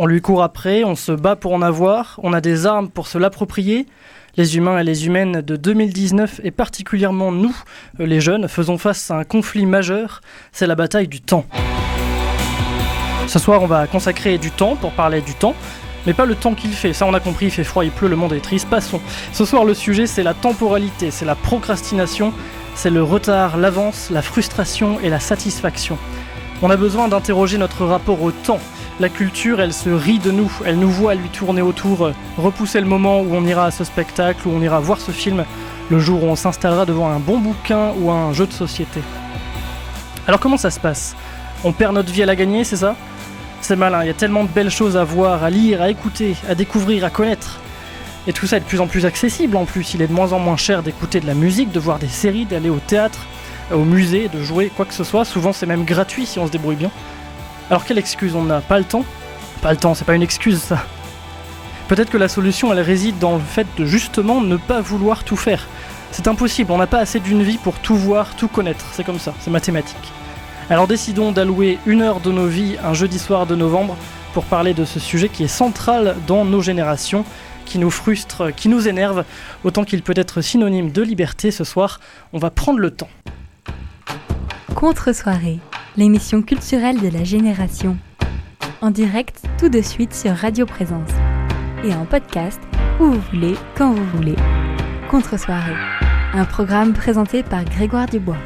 On lui court après, on se bat pour en avoir, on a des armes pour se l'approprier. Les humains et les humaines de 2019 et particulièrement nous, les jeunes, faisons face à un conflit majeur, c'est la bataille du temps. Ce soir, on va consacrer du temps pour parler du temps, mais pas le temps qu'il fait, ça on a compris, il fait froid, il pleut, le monde est triste, passons. Ce soir, le sujet c'est la temporalité, c'est la procrastination, c'est le retard, l'avance, la frustration et la satisfaction. On a besoin d'interroger notre rapport au temps. La culture, elle se rit de nous, elle nous voit lui tourner autour, euh, repousser le moment où on ira à ce spectacle, où on ira voir ce film, le jour où on s'installera devant un bon bouquin ou un jeu de société. Alors comment ça se passe? On perd notre vie à la gagner, c'est ça? C'est malin, il y a tellement de belles choses à voir, à lire, à écouter, à découvrir, à connaître. Et tout ça est de plus en plus accessible en plus, il est de moins en moins cher d'écouter de la musique, de voir des séries, d'aller au théâtre, au musée, de jouer quoi que ce soit, souvent c'est même gratuit si on se débrouille bien. Alors quelle excuse on n'a Pas le temps Pas le temps, c'est pas une excuse ça. Peut-être que la solution elle réside dans le fait de justement ne pas vouloir tout faire. C'est impossible, on n'a pas assez d'une vie pour tout voir, tout connaître, c'est comme ça, c'est mathématique. Alors décidons d'allouer une heure de nos vies un jeudi soir de novembre pour parler de ce sujet qui est central dans nos générations, qui nous frustre, qui nous énerve, autant qu'il peut être synonyme de liberté ce soir, on va prendre le temps. Contre-soirée, l'émission culturelle de la génération. En direct tout de suite sur Radio Présence. Et en podcast, où vous voulez, quand vous voulez. Contre-soirée, un programme présenté par Grégoire Dubois.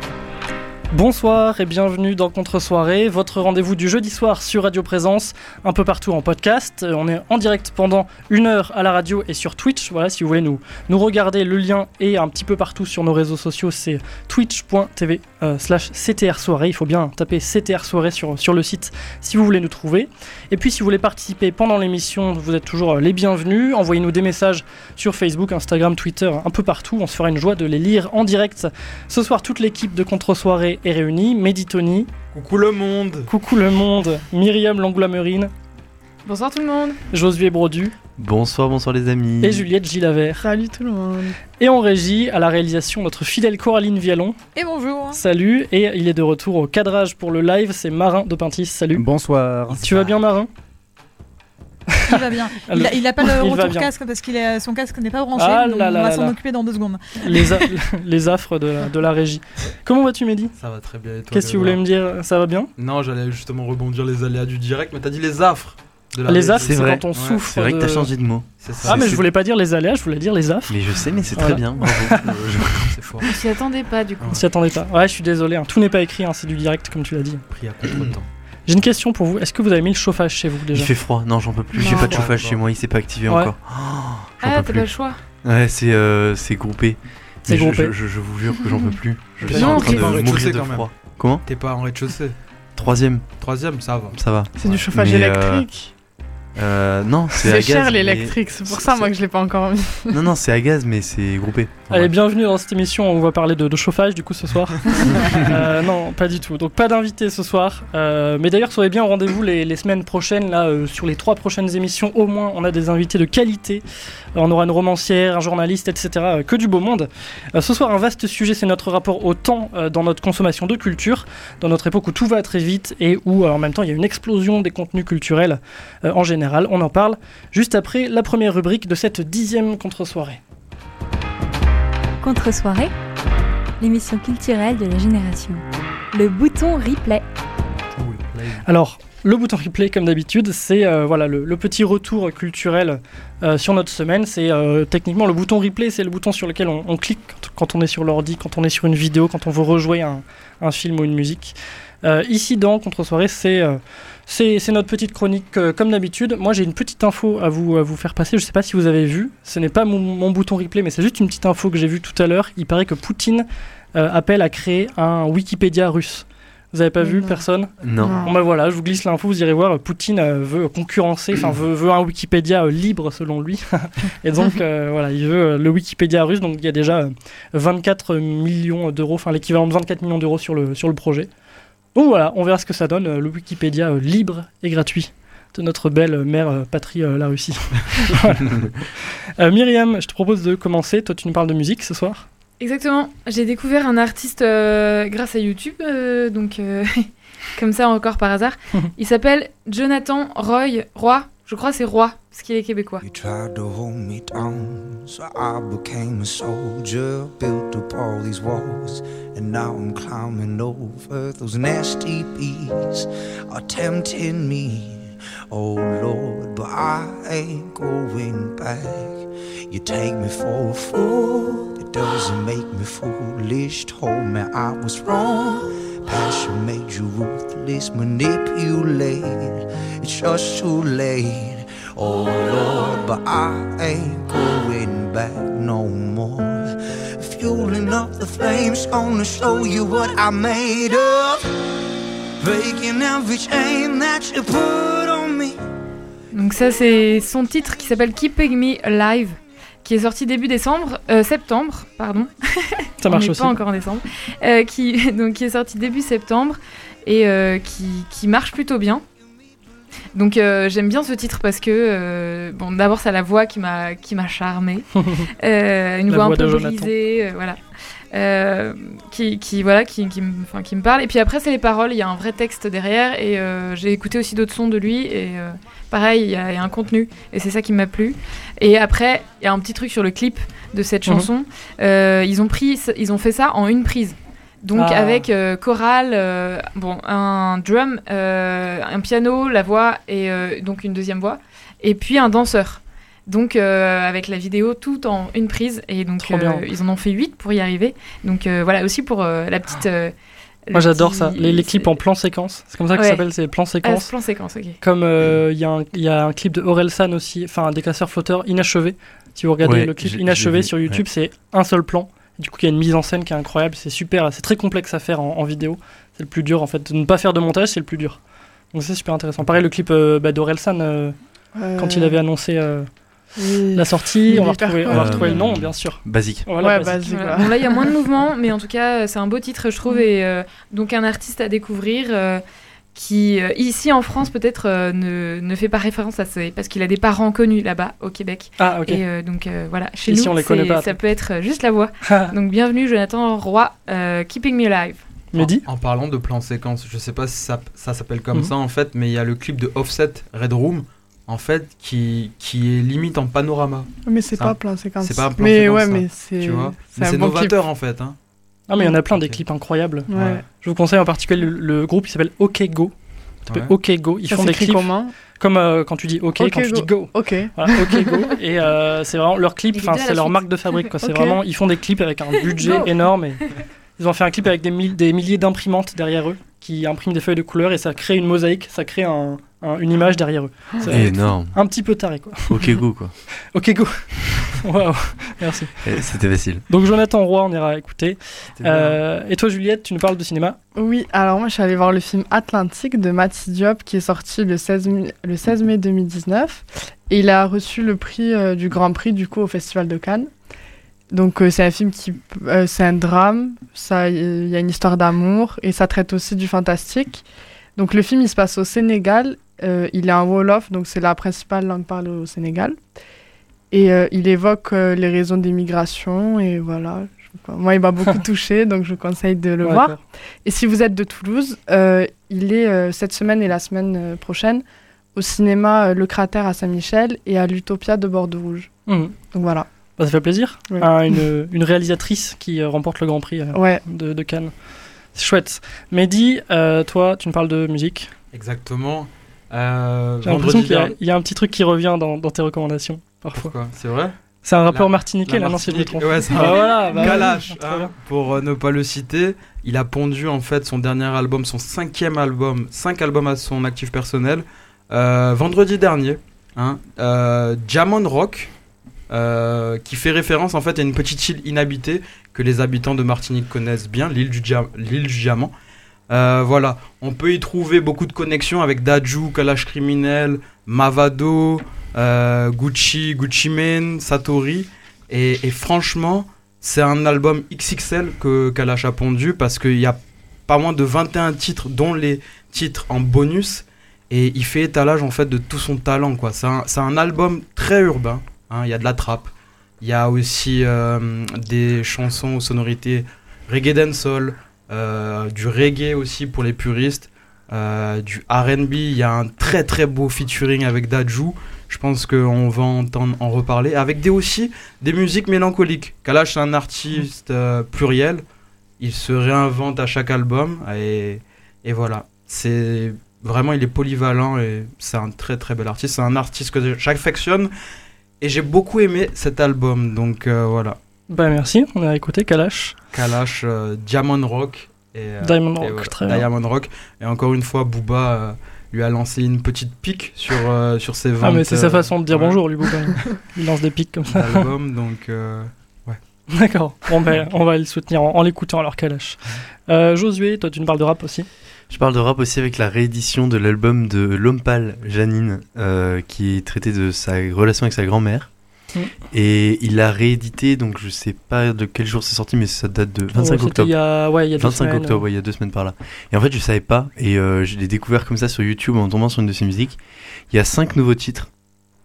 Bonsoir et bienvenue dans Contre-soirée, votre rendez-vous du jeudi soir sur Radio Présence, un peu partout en podcast. Euh, on est en direct pendant une heure à la radio et sur Twitch. Voilà, si vous voulez nous, regarder, le lien est un petit peu partout sur nos réseaux sociaux, c'est twitch.tv euh, slash CTR soirée. Il faut bien taper CTR soirée sur, sur le site si vous voulez nous trouver. Et puis si vous voulez participer pendant l'émission, vous êtes toujours euh, les bienvenus. Envoyez-nous des messages sur Facebook, Instagram, Twitter, un peu partout. On se fera une joie de les lire en direct. Ce soir, toute l'équipe de Contre-soirée est réunie. Meditoni. Coucou le monde. Coucou le monde. Myriam Langlois-Merine. Bonsoir tout le monde. Josué Brodu. Bonsoir, bonsoir les amis. Et Juliette Gilavert. Salut tout le monde. Et en régie, à la réalisation, notre fidèle Coraline Vialon. Et bonjour. Salut. Et il est de retour au cadrage pour le live, c'est Marin de Pintis. Salut. Bonsoir. Tu vas bien, Marin? Il va bien. Il a, il a pas le retour casque parce que son casque n'est pas branché. Ah donc là on là va s'en occuper dans deux secondes. les, a- les affres de la, de la régie. Comment vas-tu, Mehdi? Ça va très bien Qu'est-ce que tu voulais me dire? Ça va bien? Non, j'allais justement rebondir les aléas du direct, mais t'as dit les affres de la Les affres, c'est quand on Ouais, souffre. C'est vrai que t'as changé de mot. Ça. Ah, mais je voulais pas dire les aléas, je voulais dire les affres. Mais je sais, mais c'est Voilà. très bien, bravo. C'est fort. On s'y attendait pas du coup. On s'y attendait pas. Ouais, je suis désolé, hein, tout n'est pas écrit, hein, c'est du direct comme tu l'as dit. Pris à contre-temps. J'ai une question pour vous. Est-ce que vous avez mis le chauffage chez vous Il déjà fait froid, non, j'en peux plus. J'ai Non. pas de chauffage chez moi, il s'est pas activé Ouais. encore. Oh, j'en Ah, t'as pas le choix. Ouais, c'est euh, c'est groupé. C'est Mais je- groupé. Je, je- je vous jure que j'en peux plus. Je suis pas en train de rez-de-chaussée mourir de quand même. froid. Comment? T'es pas en rez-de-chaussée. Troisième, Troisième, ça va. ça va. C'est du chauffage Mais, euh, électrique. Euh, non, c'est à C'est gaz. cher mais- l'électrique, c'est pour c'est- ça moi c'est- que je l'ai pas encore mis. Non, non, c'est à gaz, mais c'est groupé. Allez, bienvenue dans cette émission. On va parler de, de chauffage du coup ce soir. Euh, non, pas du tout. Donc pas d'invité ce soir. Euh, mais d'ailleurs, soyez bien au rendez-vous les, les semaines prochaines. Là, euh, sur les trois prochaines émissions, au moins, on a des invités de qualité. On aura une romancière, un journaliste, etc. euh, que du beau monde. Euh, ce soir, un vaste sujet, c'est notre rapport au temps euh, dans notre consommation de culture, dans notre époque où tout va très vite et où euh, en même temps il y a une explosion des contenus culturels euh, en général. On en parle juste après la première rubrique de cette dixième contre-soirée. Contre-soirée, l'émission culturelle de la génération. Le bouton replay. Alors, le bouton replay, comme d'habitude, c'est euh, voilà le, le petit retour culturel euh, sur notre semaine. C'est euh, techniquement le bouton replay, c'est le bouton sur lequel on, on clique quand, on est sur l'ordi, quand on est sur une vidéo, quand on veut rejouer un, un film ou une musique. Ici, dans Contre-soirée, c'est euh, c'est c'est notre petite chronique euh, comme d'habitude. Moi, j'ai une petite info à vous, à vous faire passer. Je sais pas si vous avez vu. Ce n'est pas mon, mon bouton replay, mais c'est juste une petite info que j'ai vue tout à l'heure. Il paraît que Poutine euh, appelle à créer un Wikipédia russe. Vous avez pas vu personne? Non. Bon bah voilà, je vous glisse l'info, vous irez voir, Poutine euh, veut concurrencer, enfin veut, veut un Wikipédia euh, libre selon lui. et donc euh, voilà, il veut euh, le Wikipédia russe, donc il y a déjà euh, 24 millions d'euros, enfin l'équivalent de 24 millions d'euros sur le, sur le projet. Donc voilà, on verra ce que ça donne, euh, le Wikipédia euh, libre et gratuit de notre belle euh, mère euh, patrie, euh, la Russie. Euh, Myriam, je te propose de commencer, toi tu nous parles de musique ce soir Exactement. J'ai découvert un artiste euh, grâce à YouTube, euh, donc euh, comme ça encore par hasard. Il s'appelle Jonathan Roy, Roy, Je crois c'est Roi, parce qu'il est québécois. You tried to hold me down, so I became a soldier, built up all these walls, and now I'm climbing over those nasty bees are tempting me. Oh Lord, but I ain't going back. You take me for a fool, it doesn't make me foolish. Told me I was wrong. Passion made you ruthless, manipulate. It's just too late. Oh Lord, but I ain't going back no more. Fueling up the flames, gonna show you what I made of. Breaking every chain that you put on me. Donc ça c'est son titre qui s'appelle Keeping Me Alive qui est sorti début décembre, euh, septembre, pardon. Ça marche On aussi. pas encore en décembre. Euh, qui, donc, qui est sorti début septembre et euh, qui, qui marche plutôt bien. Donc j'aime bien ce titre parce que bon d'abord c'est la voix qui m'a qui m'a charmé, une La voix un voix peu brisée, voilà, qui, qui voilà qui, qui, qui me parle. Et puis après c'est les paroles, il y a un vrai texte derrière et j'ai écouté aussi d'autres sons de lui et pareil il y, a il y a un contenu et c'est ça qui m'a plu. Et après il y a un petit truc sur le clip de cette Mhm. chanson. Euh, ils ont pris ils ont fait ça en une prise. Donc Ah. avec euh, chorale, euh, bon, un drum, euh, un piano, la voix et donc une deuxième voix, et puis un danseur. Donc euh, avec la vidéo tout en une prise et donc euh, ils en ont fait huit pour y arriver. Donc euh, voilà aussi pour la petite. Euh, Moi j'adore ça, les, les clips en plan séquence. C'est comme ça que ça Ouais. s'appelle, c'est plan Ah, séquence. c'est plan séquence, ok. Comme euh, il y, a un- il y a un clip de Orelsan aussi, enfin un décasseur flotteur inachevé. Si vous regardez Ouais, le clip inachevé sur YouTube, c'est un seul plan. Du coup, il y a une mise en scène qui est incroyable, c'est super, c'est très complexe à faire en, en vidéo. C'est le plus dur en fait. De ne pas faire de montage, c'est le plus dur. Donc c'est super intéressant. Pareil, le clip euh, bah, d'Orelsan, euh, quand il avait annoncé euh, Oui. la sortie, on va retrouver, on va connu. retrouver le nom, bien sûr. Basique. Voilà, ouais, basique. basique. Voilà. voilà. Bon là il y a moins de mouvement, mais en tout cas c'est un beau titre je trouve et euh, donc un artiste à découvrir. euh, qui euh, ici en France peut-être euh, ne, ne fait pas référence à ça parce qu'il a des parents connus là-bas au Québec Ah, ok. Et euh, donc euh, voilà, chez Ici, nous, on les connaît pas. ça peut être euh, juste la voix. donc bienvenue Jonathan Roy, euh, Keeping Me Alive. Mehdi En, en parlant de plan séquence, je sais pas si ça, ça s'appelle comme Mhm. ça en fait, mais il y a le clip de Offset Red Room en fait qui, qui est limite en panorama, Mais c'est pas plein séquence. c'est pas un plan Mais séquence, ouais, mais c'est. tu vois. C'est un bon clip. novateur en fait. Hein. Ah, mais il y en a plein des Ok. clips incroyables. Ouais. Je vous conseille en particulier le, le groupe qui s'appelle OK Go. Ouais. OK Go. Ils Ça font des clips comment comme euh, quand tu dis OK, OK quand tu dis Go. Ok. Voilà, OK Go. Et euh, c'est vraiment leur clip, c'est leur marque de fabrique. Quoi. C'est vraiment, ils font des clips avec un budget énorme. Et ils ont fait un clip avec des, des milliers d'imprimantes derrière eux qui impriment des feuilles de couleurs et ça crée une mosaïque, ça crée un- un- une image derrière eux. C'est Énorme. un petit peu taré quoi. Ok, go quoi. OK Go. Waouh, merci. Eh, C'était facile. Donc Jonathan Roy, on ira écouter. Euh, et toi Juliette, tu nous parles de cinéma? Oui, alors moi je suis allée voir le film Atlantique de Matty Diop qui est sorti le 16, mai- le 16 mai 2019 et il a reçu le prix euh, du Grand Prix du coup au Festival de Cannes. Donc euh, c'est un film qui euh, c'est un drame, ça il y a une histoire d'amour et ça traite aussi du fantastique. Donc le film il se passe au Sénégal, il est en wolof donc c'est la principale langue parlée au Sénégal et euh, il évoque euh, les raisons d'immigration et voilà. Je- Moi il m'a beaucoup touché donc je vous conseille de le Ouais, voir. Et si vous êtes de Toulouse, euh, il est euh, cette semaine et la semaine euh, prochaine au cinéma euh, Le Cratère à Saint-Michel et à l'Utopia de Bordeaux-Rouge. Mhm. Donc voilà. Bah, ça fait plaisir. Ouais. Ah, une, une réalisatrice qui euh, remporte le Grand Prix euh, Ouais. de, de Cannes. C'est chouette. Mehdi, euh, toi, tu me parles de musique. Exactement. Euh, J'ai l'impression qu'il y, a- y un petit truc qui revient dans, dans tes recommandations, parfois. C'est vrai? C'est un rappeur La- martiniquais, La là, non, si je me Martinique. trompe. Ouais, c'est Ah, voilà, bah, Kalash, hein, pour euh, ne pas le citer, il a pondu en fait son dernier album, son cinquième album, cinq albums à son actif personnel, euh, vendredi dernier. Hein, euh, Diamond Rock, euh, qui fait référence en fait à une petite île inhabitée que les habitants de Martinique connaissent bien, l'île du, Dia- du Diamant. Euh, voilà, on peut y trouver beaucoup de connexions avec Daju, Kalash Criminel, Mavado, euh, Gucci, Gucci Mane, Satori. Et, franchement, c'est un album XXL que Kalash a pondu parce qu'il y a pas moins de 21 titres, dont les titres en bonus. Et il fait étalage en fait de tout son talent. quoi. C'est un, un album très urbain. hein. Il y a de la trappe. Il y a aussi euh, des chansons aux sonorités reggae dancehall, du reggae aussi pour les puristes. du RB. Il y a un très très beau featuring avec Dajou. Je pense qu'on va entendre en reparler. Avec des, aussi des musiques mélancoliques. Kalash, c'est un artiste pluriel. Il se réinvente à chaque album. Et, et voilà. C'est vraiment, il est polyvalent et c'est un très très bel artiste. C'est un artiste que j'affectionne et j'ai beaucoup aimé cet album. Donc voilà. Bah merci, on a écouté Kalash. Kalash, euh, Diamond Rock. Et, euh, Diamond Rock, très Diamond Rock. Et encore une fois, Booba euh, lui a lancé une petite pique sur, sur ses ventes. Ah mais c'est sa façon de dire bonjour, lui, Booba. il lance des piques comme ça. Album, donc ouais. D'accord, bon, ben, on va le soutenir en, l'écoutant alors Kalash. Josué, toi tu nous parles de rap aussi? Je parle de rap aussi avec la réédition de l'album de Lompal Janine, qui est traité de sa relation avec sa grand-mère. Mm. Et il l'a réédité, donc je sais pas de quel jour c'est sorti, mais ça date de 25 octobre. Il y a, ouais, il y a 25 semaines, octobre, il y a deux semaines par là. Et en fait, je savais pas, et euh, je l'ai découvert comme ça sur YouTube en tombant sur une de ses musiques. Il y a cinq nouveaux titres,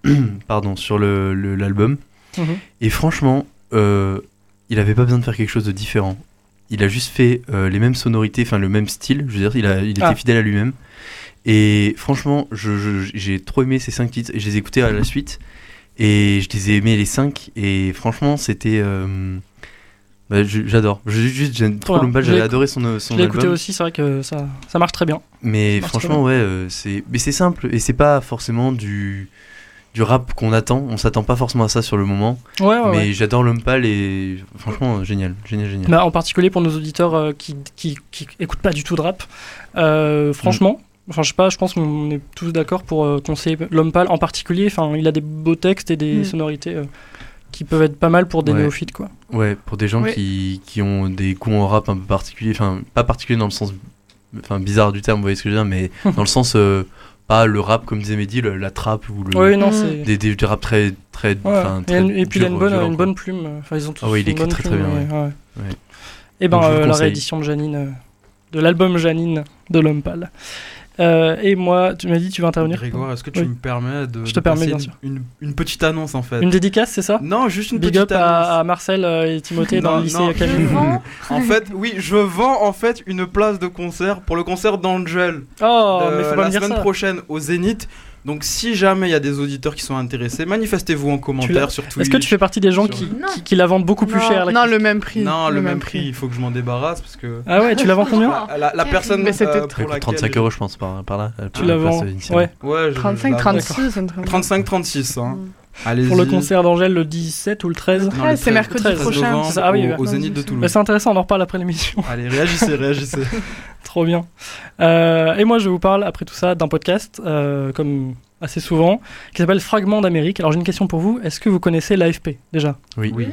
pardon, sur l'album. Le, mhm. Et franchement, euh, il avait pas besoin de faire quelque chose de différent. Il a juste fait euh, les mêmes sonorités, enfin le même style. Je veux dire, il, a, il était ah. fidèle à lui-même. Et franchement, j'ai trop aimé ces cinq titres et je les ai écoutés à la suite. Et je les ai aimés les 5 et franchement c'était euh, bah, j'adore. Juste j'aime trop j'avais adoré son son Je l'ai écouté aussi, c'est vrai que ça ça marche très bien. Mais franchement ouais, euh, c'est mais c'est simple et c'est pas forcément du du rap qu'on attend, on s'attend pas forcément à ça sur le moment. Ouais, ouais, mais j'adore Lompal et franchement génial, génial, génial. Bah, en particulier pour nos auditeurs euh, qui, qui, qui, écoutent pas du tout de rap, franchement, Enfin, je sais pas, je pense qu'on est tous d'accord pour euh, conseiller L'Homme Pâle en particulier. Enfin, il a des beaux textes et des mm. sonorités euh, qui peuvent être pas mal pour des néophytes, quoi. Ouais, pour des gens qui, qui, ont des goûts en rap un peu particuliers. Enfin, pas particulier dans le sens enfin, bizarre du terme, vous voyez ce que je veux dire, mais dans le sens. Euh, pas le rap comme disait Mehdi, la trappe ou le, oui, non, des, des, des rap très très, et, puis il a une bonne, une bonne plume enfin ils ont tous ah oui, il écrit très très bien ouais. et ben la réédition de Janine de l'album Janine de l'homme pâle euh, et moi, tu m'as dit tu vas intervenir. Grégoire, est-ce que tu me permets de, Je te permets, bien sûr. Une, une, petite annonce en fait. Une dédicace, c'est ça Non, juste une Big petite up annonce. À, Marcel euh, et Timothée dans le lycée Camille. en fait, oui, je vends en fait une place de concert pour le concert d'Angel. Oh, mais faut pas la me dire semaine ça. prochaine au Zénith. Donc si jamais il y a des auditeurs qui sont intéressés, manifestez-vous en commentaire sur Twitter. Est-ce que tu fais partie des gens qui, qui, la vendent beaucoup plus cher Non, le même prix. Non, le, même, prix. Il faut que je m'en débarrasse parce que. Ah ouais, tu la vends combien la, personne. Mais c'était euh, pour 35 euros, je pense par, par là. Tu la vends. Ouais. ouais 35, 36. 35, 36. Hein. Pour le concert d'Angèle le 17 ou le 13 c'est mercredi prochain. ah oui, au, Zénith de Toulouse. c'est intéressant, on en reparle après l'émission. Allez, réagissez, réagissez. Trop bien. Euh, et moi, je vous parle après tout ça d'un podcast, euh, comme assez souvent, qui s'appelle Fragment d'Amérique. Alors j'ai une question pour vous. Est-ce que vous connaissez l'AFP déjà? Oui. oui.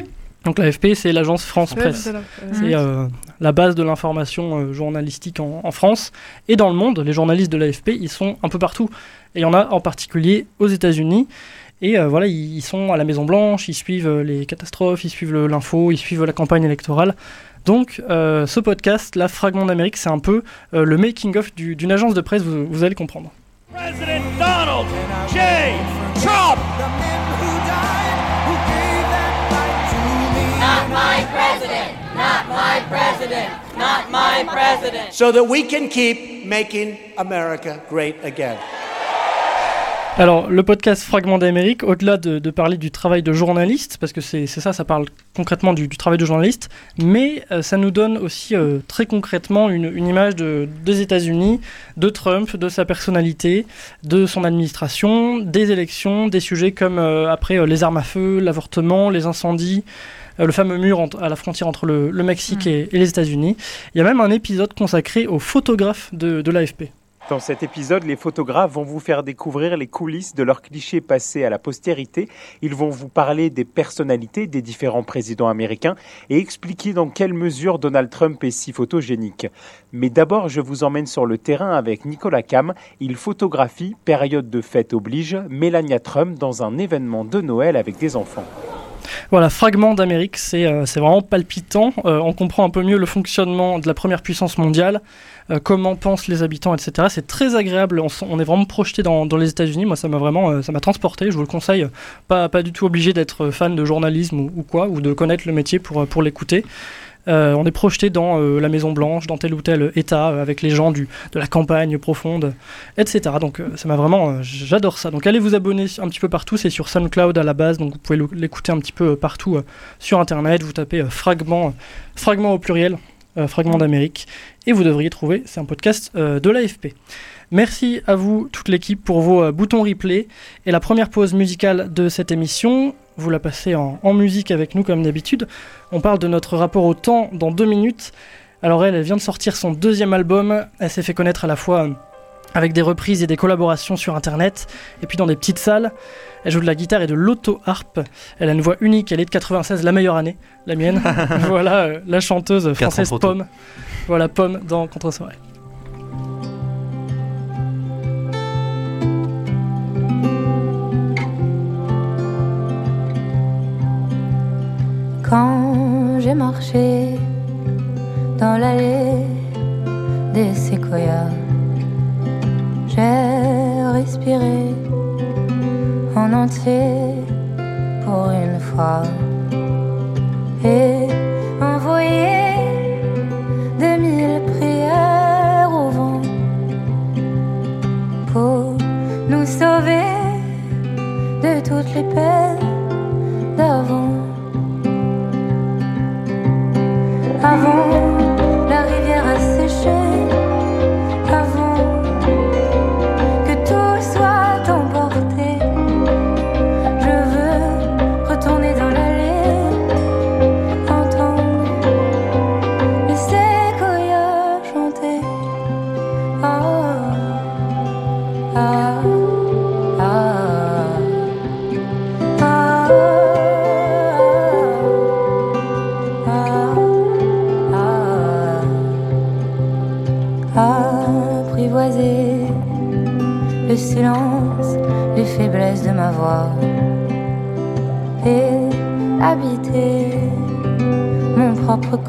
Donc l'AFP, c'est l'agence France Presse. C'est euh, la base de l'information euh, journalistique en, France et dans le monde. Les journalistes de l'AFP, ils sont un peu partout. Et il y en a en particulier aux États-Unis. Et euh, voilà, ils sont à la Maison Blanche, ils suivent les catastrophes, ils suivent l'info, ils suivent la campagne électorale. Donc, ce podcast, la Fragment d'Amérique, c'est un peu le making-of d'une agence de presse, vous allez comprendre. President Donald J. Trump. Not my president. Not my president. Not my president. So that we can keep making America great again. Alors, le podcast Fragment d'Amérique, au-delà de, parler du travail de journaliste, parce que c'est ça, ça parle concrètement du, travail de journaliste, mais euh, ça nous donne aussi euh, très concrètement une, image de, des États-Unis, de Trump, de sa personnalité, de son administration, des élections, des sujets comme euh, après les armes à feu, l'avortement, les incendies le fameux mur à la frontière entre le, Mexique et, les États-Unis. Il y a même un épisode consacré aux photographes de, de l'AFP. Dans cet épisode, les photographes vont vous faire découvrir les coulisses de leurs clichés passés à la postérité. Ils vont vous parler des personnalités des différents présidents américains et expliquer dans quelle mesure Donald Trump est si photogénique. Mais d'abord, je vous emmène sur le terrain avec Nicolas Cam. Il photographie, période de fête oblige, Melania Trump dans un événement de Noël avec des enfants. Voilà, fragment d'Amérique, c'est euh, vraiment palpitant. Euh, on comprend un peu mieux le fonctionnement de la première puissance mondiale, euh, comment pensent les habitants, etc. C'est très agréable. On, est vraiment projeté dans, les États-Unis. Moi, ça m'a vraiment, ça m'a transporté. Je vous le conseille. Pas, pas du tout obligé d'être fan de journalisme ou, quoi, ou de connaître le métier pour, pour l'écouter. Euh, on est projeté dans euh, la Maison Blanche, dans tel ou tel État, avec les gens du, de la campagne profonde, etc. Donc ça m'a vraiment, j'adore ça. Donc allez vous abonner un petit peu partout, c'est sur SoundCloud à la base, donc vous pouvez l'écouter un petit peu partout sur Internet. Vous tapez fragment, fragment au pluriel, fragment d'Amérique, et vous devriez trouver, c'est un podcast de l'AFP. Merci à vous, toute l'équipe, pour vos boutons replay. Et la première pause musicale de cette émission, vous la passez en, musique avec nous comme d'habitude. On parle de notre rapport au temps dans deux minutes. Alors elle, elle vient de sortir son deuxième album. Elle s'est fait connaître à la fois euh, avec des reprises et des collaborations sur internet, et puis dans des petites salles. Elle joue de la guitare et de l'auto-harpe. Elle a une voix unique, elle est de 96, la meilleure année, la mienne. voilà, euh, la chanteuse française Pomme. Voilà, Pomme dans Contre-soirée. Quand j'ai marché dans l'allée des séquoias, j'ai respiré en entier pour une fois. Et envoyé des mille prières au vent pour nous sauver de toutes les peines La rivière a séché.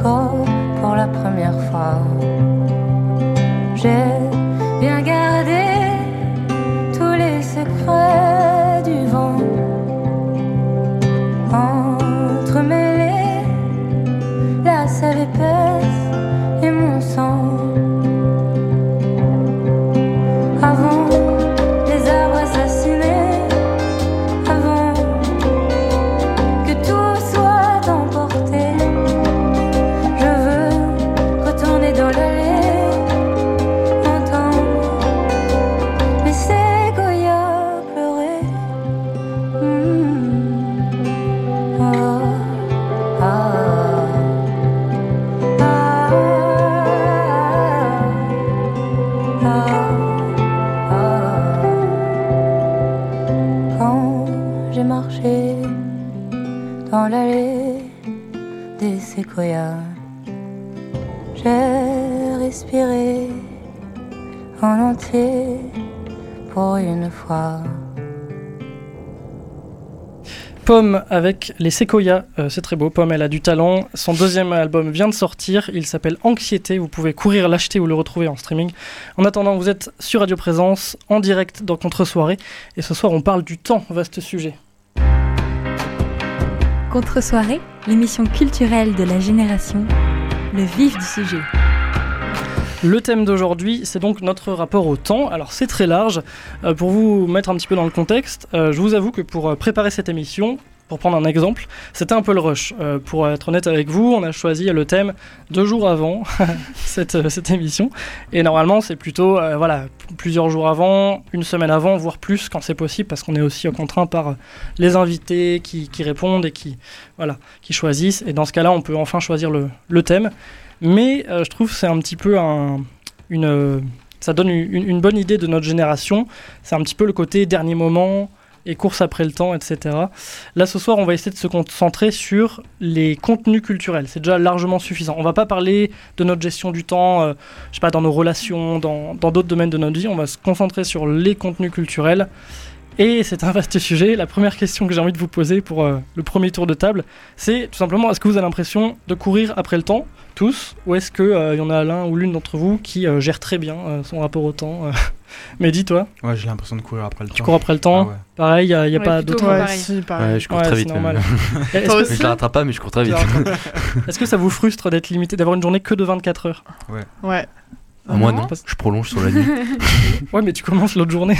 Pomme avec les Sequoia, euh, c'est très beau. Pomme, elle a du talent. Son deuxième album vient de sortir. Il s'appelle Anxiété. Vous pouvez courir l'acheter ou le retrouver en streaming. En attendant, vous êtes sur Radio Présence, en direct dans Contre-soirée. Et ce soir, on parle du temps, vaste sujet. Contre-soirée, l'émission culturelle de la génération, le vif du sujet. Le thème d'aujourd'hui, c'est donc notre rapport au temps. Alors c'est très large. Euh, pour vous mettre un petit peu dans le contexte, euh, je vous avoue que pour préparer cette émission, pour prendre un exemple, c'était un peu le rush. pour être honnête avec vous, on a choisi le thème deux jours avant cette, cette, émission. Et normalement, c'est plutôt voilà, plusieurs jours avant, une semaine avant, voire plus quand c'est possible, parce qu'on est aussi contraint par les invités qui, répondent et qui, voilà, qui choisissent. Et dans ce cas-là, on peut enfin choisir le, thème. Mais euh, je trouve que c'est un petit peu un, une. Ça donne une, bonne idée de notre génération. C'est un petit peu le côté dernier moment et course après le temps, etc. Là, ce soir, on va essayer de se concentrer sur les contenus culturels. C'est déjà largement suffisant. On va pas parler de notre gestion du temps, euh, je sais pas, dans nos relations, dans d'autres domaines de notre vie. On va se concentrer sur les contenus culturels Et c'est un vaste sujet. La première question que j'ai envie de vous poser pour euh, le premier tour de table, c'est tout simplement est-ce que vous avez l'impression de courir après le temps, tous, ou est-ce qu'il il y en a l'un ou l'une d'entre vous qui gère très bien son rapport au temps Mais dis-toi. Ouais, j'ai l'impression de courir après le temps. Tu cours après le temps. Ah Pareil, il n'y a, pas d'autre. Ouais, ouais, je cours très vite. normal. que... Je la rattrape pas, mais je cours très vite. Est-ce que ça vous frustre d'être limité, d'avoir une journée que de 24 heures? Ouais. Ouais. Ah, moi non, je prolonge sur la nuit. ouais, mais tu commences l'autre journée.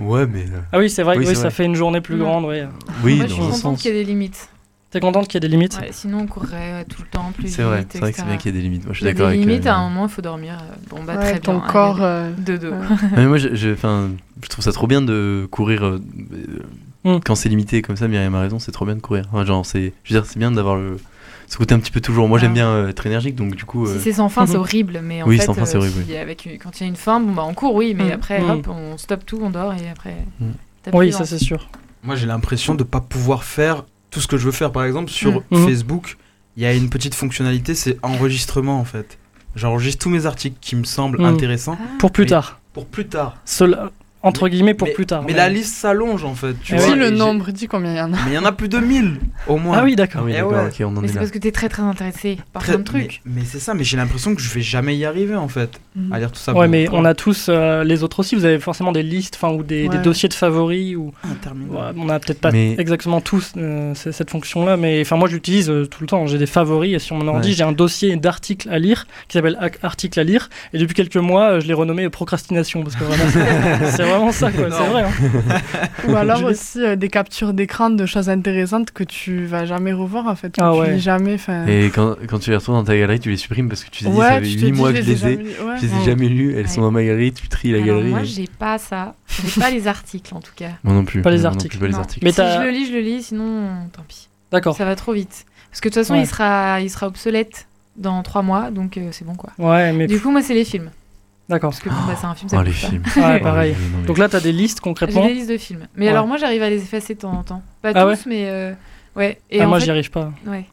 Ouais, mais. Ah oui, c'est vrai, oui, ça fait une journée plus grande, ouais. Oui, moi, je suis contente qu'il y ait des limites. T'es contente qu'il y ait des limites ouais, Sinon, on courrait tout le temps plus C'est vrai, c'est vrai que c'est bien qu'il y ait des limites. Moi, je suis d'accord avec. Des limites, à un moment, il faut dormir. Bon, bah, très ton bien. corps. De dos. mais moi, je, je, je trouve ça trop bien de courir. Euh, mm. Quand c'est limité comme ça, Myriam a raison, c'est trop bien de courir. Enfin, genre, c'est, je veux dire, c'est bien d'avoir le, ce côté un petit peu toujours. Moi, j'aime bien euh, être énergique, donc du coup. Si c'est sans fin, c'est horrible, mais en oui, fait, sans fin, c'est horrible. Si avec quand il y a une fin, bon bah on court, oui, mais Mm. après, Mm. hop, on stoppe tout, on dort et après. Oui, ça c'est sûr. Moi, j'ai l'impression de pas pouvoir faire tout ce que je veux faire. Par exemple, sur Mm. Facebook, il y a une petite fonctionnalité, c'est enregistrement en fait. J'enregistre tous mes articles qui me semblent Mm. intéressants. Pour plus tard. Pour plus tard. Cela, entre guillemets, pour mais, plus tard. Mais la liste s'allonge en fait. Tu vois, Si oui, le nombre dit combien il y en a. Mais il y en a plus de 1000 au moins. Ah oui, d'accord. Ah oui, Eh ouais. Mais est c'est là. parce que t'es très très intéressé par Très- plein de trucs. Mais, mais c'est ça, mais j'ai l'impression que je vais jamais y arriver en fait. Mhm. À lire tout ça. Ouais, mais on a tous, euh, les autres aussi, vous avez forcément des listes enfin, ou des, dossiers de favoris. Ou... Ouais, on a peut-être pas Mais- exactement tous euh, cette fonction-là, mais enfin moi je l'utilise euh, tout le temps. J'ai des favoris et sur mon ordi Ouais. j'ai un dossier d'articles à lire qui s'appelle articles à lire et depuis quelques mois je l'ai renommé procrastination parce que vraiment vraiment ça quoi. C'est vrai. hein. Ou alors aussi euh, des captures d'écran de choses intéressantes que tu vas jamais revoir en fait. Ah tu ouais. lis jamais. Fin... Et quand, quand tu les retrouves dans ta galerie, tu les supprimes parce que tu te dis, ouais, ça fait tu te 8 dis, mois que je les ai. Je les ai jamais lus, elles sont dans ma galerie, tu tries la galerie. moi, j'ai pas ça. J'ai pas les articles en tout cas. Moi non plus. Pas les articles. plus, pas les Non. articles. Mais si je le lis, je le lis, sinon tant pis. D'accord. Ça va trop vite. Parce que de toute façon, Ouais. il, sera, il sera obsolète dans 3 mois, donc euh, c'est bon quoi. Ouais, mais Du coup, moi, c'est les films. D'accord. Parce que bon, bah, c'est un film, ça Oh, les pas. films. Ouais, Oh, pareil. Donc là t'as des listes J'ai concrètement. des listes de films. Mais Ouais. alors, moi, j'arrive à les effacer de temps en temps. Pas Ah tous, ouais mais euh, ouais. Et Ah, en moi fait- j'y arrive pas. Ouais.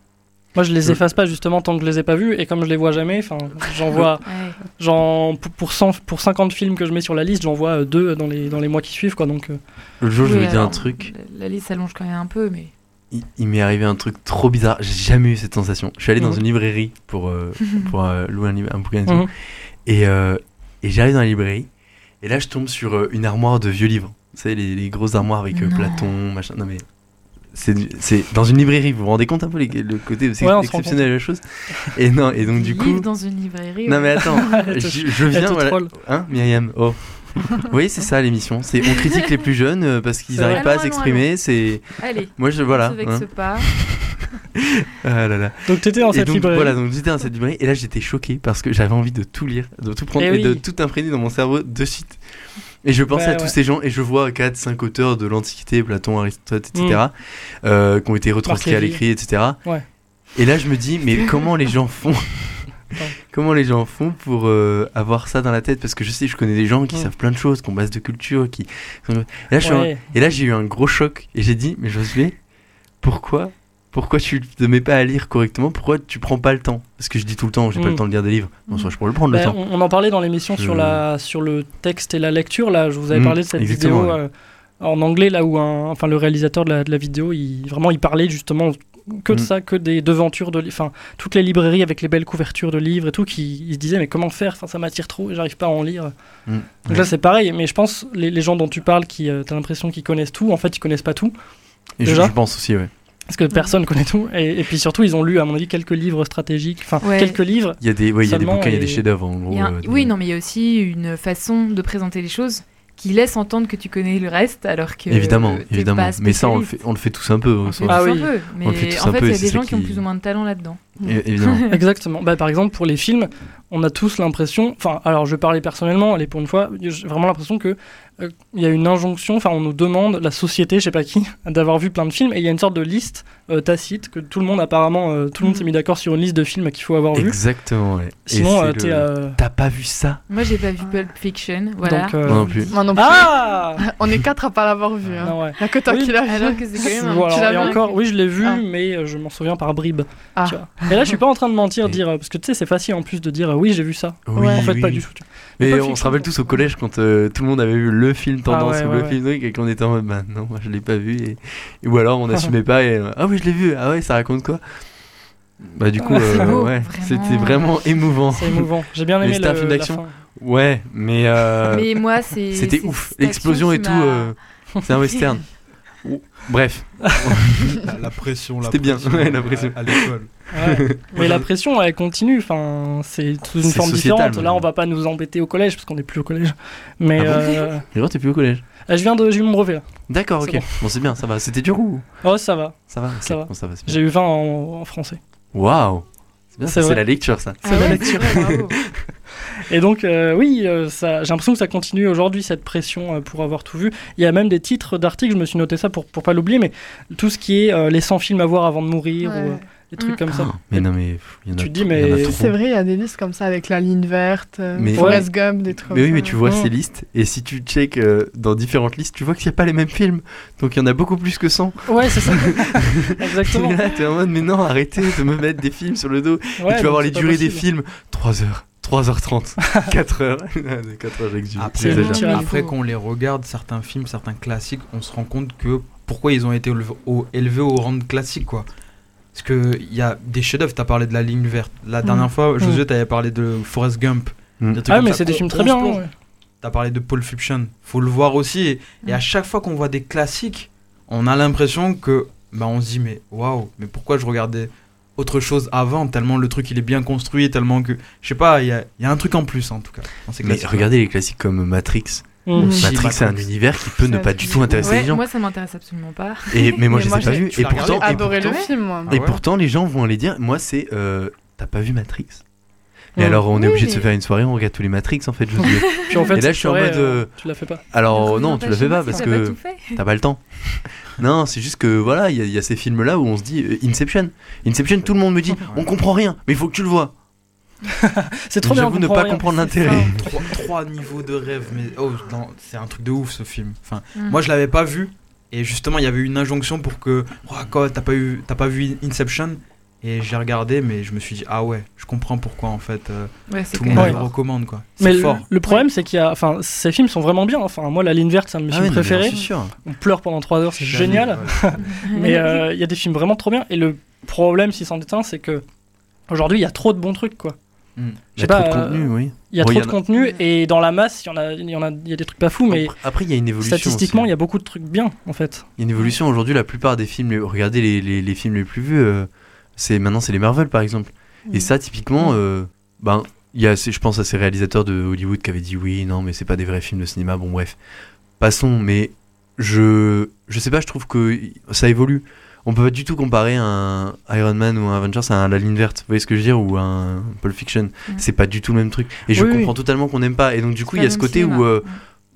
Moi je les efface pas justement tant que je les ai pas vus et comme je les vois jamais, enfin j'en vois ouais. genre pour pour, 100 pour 50 films que je mets sur la liste, j'en vois euh, deux dans les dans les mois qui suivent quoi donc. euh, L'autre jour, je vais dire un truc. La, la liste s'allonge quand même un peu, mais. Il, il m'est arrivé un truc trop bizarre. J'ai jamais eu cette sensation. Je suis allé dans Mhm. une librairie pour, euh, pour euh, louer un, livre- un bouquin et et j'arrive dans la librairie. Et là, je tombe sur euh, une armoire de vieux livres. Vous savez, les, les grosses armoires avec euh. Platon, machin. Non, mais. C'est dans une librairie, vous vous rendez compte un peu les- le côté Ouais, exceptionnel de la chose Et non, et donc du coup. dans une librairie. Non mais attends, je, viens voilà. Hein, Myriam? Oh. oui, c'est ça l'émission. C'est on critique les plus jeunes euh, parce qu'ils n'arrivent pas à allons, s'exprimer. C'est Allez, moi je voilà, on se vexe hein. pas. Ah là là. Donc t'étais dans Et cette donc librairie. voilà, donc j'étais dans cette librairie et là j'étais choqué parce que j'avais envie de tout lire, de tout prendre Eh et, de tout imprégner dans mon cerveau de suite. Et je pensais Bah à tous ces gens et je vois 4 5 auteurs de l'Antiquité, Platon, Aristote, etc. Mm. euh, qui ont été retranscrits à l'écrit, etc. Ouais. Et là je me dis mais comment les gens font Comment les gens font pour euh, avoir ça dans la tête? Parce que je sais, je connais des gens qui Mm. savent plein de choses, qui ont base de culture, qui. Et là, Ouais. j'ai eu un gros choc et j'ai dit, mais Josué, pourquoi pourquoi tu te mets pas à lire correctement? Pourquoi tu prends pas le temps? Parce que je dis tout le temps, j'ai pas Mm. le temps de lire des livres. Non, soit je pourrais le prendre Bah, le temps. on, on en parlait dans l'émission Je- sur, la, sur le texte et la lecture. Là, je vous avais Mm, parlé de cette vidéo ouais. euh, en anglais, là où un, enfin, le réalisateur de la, de la vidéo, il, vraiment, il parlait justement que de Mm. ça, que des devantures de, enfin, toutes les librairies avec les belles couvertures de livres et tout, qui se disait mais comment faire? Enfin, ça m'attire trop, j'arrive pas à en lire. Mm. Donc là, c'est pareil. Mais je pense les, les gens dont tu parles, qui, euh, t'as l'impression qu'ils connaissent tout, en fait, ils connaissent pas tout. Et je, déjà je pense aussi, ouais. Parce que personne connaît tout. Et, et puis surtout, ils ont lu, à mon avis, quelques livres stratégiques. Enfin, Ouais. quelques livres. Il y a des, ouais, il y a des bouquins, il y a des chefs-d'œuvre en gros. Un- euh, des- Oui, non, mais il y a aussi une façon de présenter les choses qui laisse entendre que tu connais le reste, alors que. Évidemment, évidemment. pas Mais ça, on le fait, on le fait tous un peu. On. Ah tous oui. un peu, mais On le fait tous en un fait, peu, il y a c'est des gens qui ont plus ou moins de talent là-dedans. É- Évidemment. Exactement. Bah, par exemple, pour les films, on a tous l'impression. Enfin, alors je vais parler personnellement, allez, pour une fois, j'ai vraiment l'impression que euh, il y a une injonction, enfin, on nous demande, la société, je sais pas qui, d'avoir vu plein de films, et il y a une sorte de liste euh, tacite que tout le monde, apparemment, euh, tout le monde s'est mis d'accord sur une liste de films qu'il faut avoir vu. Exactement, ouais. Sinon, euh, t'es. le- euh, T'as pas vu ça? Moi, j'ai pas vu Pulp Fiction, voilà. Donc, euh, Moi non plus. Moi non plus. Ah On est quatre à pas l'avoir vu. Hein. Non, ouais. Il y a que toi Oui, qui l'as vu. Que c'est quand même Voilà, et encore, oui, je l'ai vu, Ah. mais je m'en souviens par bribes. Ah. tu vois. Et là, je suis pas en train de mentir, Et- dire, parce que tu sais, c'est facile en plus de dire, oui, j'ai vu ça. Oui, en fait, oui, pas du tout. Mais on se rappelle tous au collège quand euh, tout le monde avait vu le le film tendance Ah ouais, ou ouais, le film truc et qu'on était en mode bah non moi je l'ai pas vu et, et- ou alors on n'assumait pas et euh, ah oui je l'ai vu ah ouais ça raconte quoi? Bah du coup euh, beau, ouais vraiment. c'était vraiment émouvant C'est émouvant. J'ai bien Mais aimé c'était un le- film d'action ouais mais euh, Mais moi, c'est. c'était ouf l'explosion et tout euh, c'est un western bref La, la pression, la C'était bien, pression, ouais, la à- pression. À, l'école. Ouais. Mais la pression, elle continue. Enfin, c'est sous une C'est forme sociétal, différente. Là, on va pas nous embêter au collège parce qu'on n'est plus au collège. Mais Ah euh, t'es plus au collège je viens de, j'ai eu mon brevet. là. d'accord C'est ok bon, c'est bien ça va c'était dur ou? Oh, ça va. ça va Ça va. Bon, ça va c'est bien. J'ai eu 20 en, en français. waouh c'est bien C'est ça, c'est vrai. la lecture ça Ah C'est la ouais, lecture. vrai, bravo. Et donc, euh, oui, euh, ça, j'ai l'impression que ça continue aujourd'hui, cette pression euh, pour avoir tout vu. Il y a même des titres d'articles, je me suis noté ça pour, pour pas l'oublier, mais tout ce qui est euh, les 100 films à voir avant de mourir, Ouais. ou euh, des trucs Mm. comme ça. Ah, mais non mais pff, y en a Tu te dis, mais-. C'est vrai, il y a des listes comme ça avec la ligne verte, Mais- Forrest Gump, des trucs Mais oui, mais tu vois ces listes, et si tu check euh, dans différentes listes, tu vois qu'il n'y a pas les mêmes films. Donc il y en a beaucoup plus que 100. Ouais, c'est ça. Exactement. Et là, t'es en mode, mais non, arrêtez de me mettre des films sur le dos. Ouais, et tu vas voir les durées des films 3 heures, 3h30, 4 heures. 4 heures, j'exagère. Après, après faut- qu'on les regarde, certains films, certains classiques, on se rend compte que pourquoi ils ont été au- élevés au rang de classique, quoi. Parce qu'il y a des chefs-d'œuvre, t'as parlé de la ligne verte. La dernière fois, Josué, t'avais parlé de Forrest Gump. Mm. Ah, mais c'est des films très bien. ouais. T'as parlé de Pulp Fiction. Faut le voir aussi. Et, et à chaque fois qu'on voit des classiques, on a l'impression que, bah, on se dit, mais waouh, mais pourquoi je regardais autre chose avant Tellement le truc il est bien construit, tellement que, je sais pas, il y a, il y a un truc en plus en tout cas. dans ces Mais regardez les classiques comme Matrix. Mm. Aussi, Matrix, c'est un univers qui peut ne pas du tout intéresser Ouais, les gens. moi, ça m'intéresse absolument pas. Et, mais moi, Mais je ai pas tu Et pourtant, et, adoré le pourtant, film, moi. Ah et ouais pourtant, les gens vont aller dire, moi, c'est. euh, T'as pas vu Matrix Mais Mm. alors, on est Oui, obligé de se faire une soirée, on regarde tous les Matrix en fait. Je. Puis en fait, Et là, je suis en mode, euh, euh, Tu la fais pas. Alors, non, pas tu le chez fais pas parce que t'as pas le temps. non, c'est juste que voilà, il y, a- il y a ces films-là où on se dit euh, Inception. Inception, tout le monde me dit on comprend rien, mais il faut que tu le vois. C'est trop bien. J'avoue ne pas rien. comprendre l'intérêt. trois, trois niveaux de rêve, mais oh, c'est un truc de ouf ce film. Enfin, Mm. moi je l'avais pas vu et justement il y avait une injonction pour que, oh, quoi, t'as pas eu, t'as pas vu Inception et j'ai regardé, mais je me suis dit ah ouais, je comprends pourquoi en fait euh, Ouais, tout le monde Ouais. le recommande quoi. Mais le, problème, c'est qu'il y a. Enfin, ces films sont vraiment bien. Enfin, moi, La ligne verte, c'est un de mes Ah films ouais, préférés. On pleure pendant 3 heures, c'est génial. ouais. Mais euh, il y a des films vraiment trop bien. Et le problème, si c'en est un, c'est que aujourd'hui, il y a trop de bons trucs, quoi. Mm. Il y a pas, trop de euh, contenu, oui. Il y a Bon, trop y de a- contenu et dans la masse, il y en a, il y en a, il y a des trucs pas fous, mais Après- il y a une évolution. statistiquement, il y a beaucoup de trucs bien, en fait. Il y a une évolution aujourd'hui. La plupart des films, regardez les, les, les films les plus vus, euh, c'est maintenant c'est les Marvel par exemple. Et ça, typiquement, euh, ben, il y a, je pense à ces réalisateurs de Hollywood qui avaient dit oui, non, mais c'est pas des vrais films de cinéma. Bon, bref, passons. Mais je, je sais pas, je trouve que ça évolue. On peut pas du tout comparer un Iron Man ou un Avengers à un La Ligne Verte, vous voyez ce que je veux dire, ou un Pulp Fiction. Mm. C'est pas du tout le même truc. Et je Oui, oui. comprends totalement qu'on n'aime pas. Et donc du coup, il y a ce côté où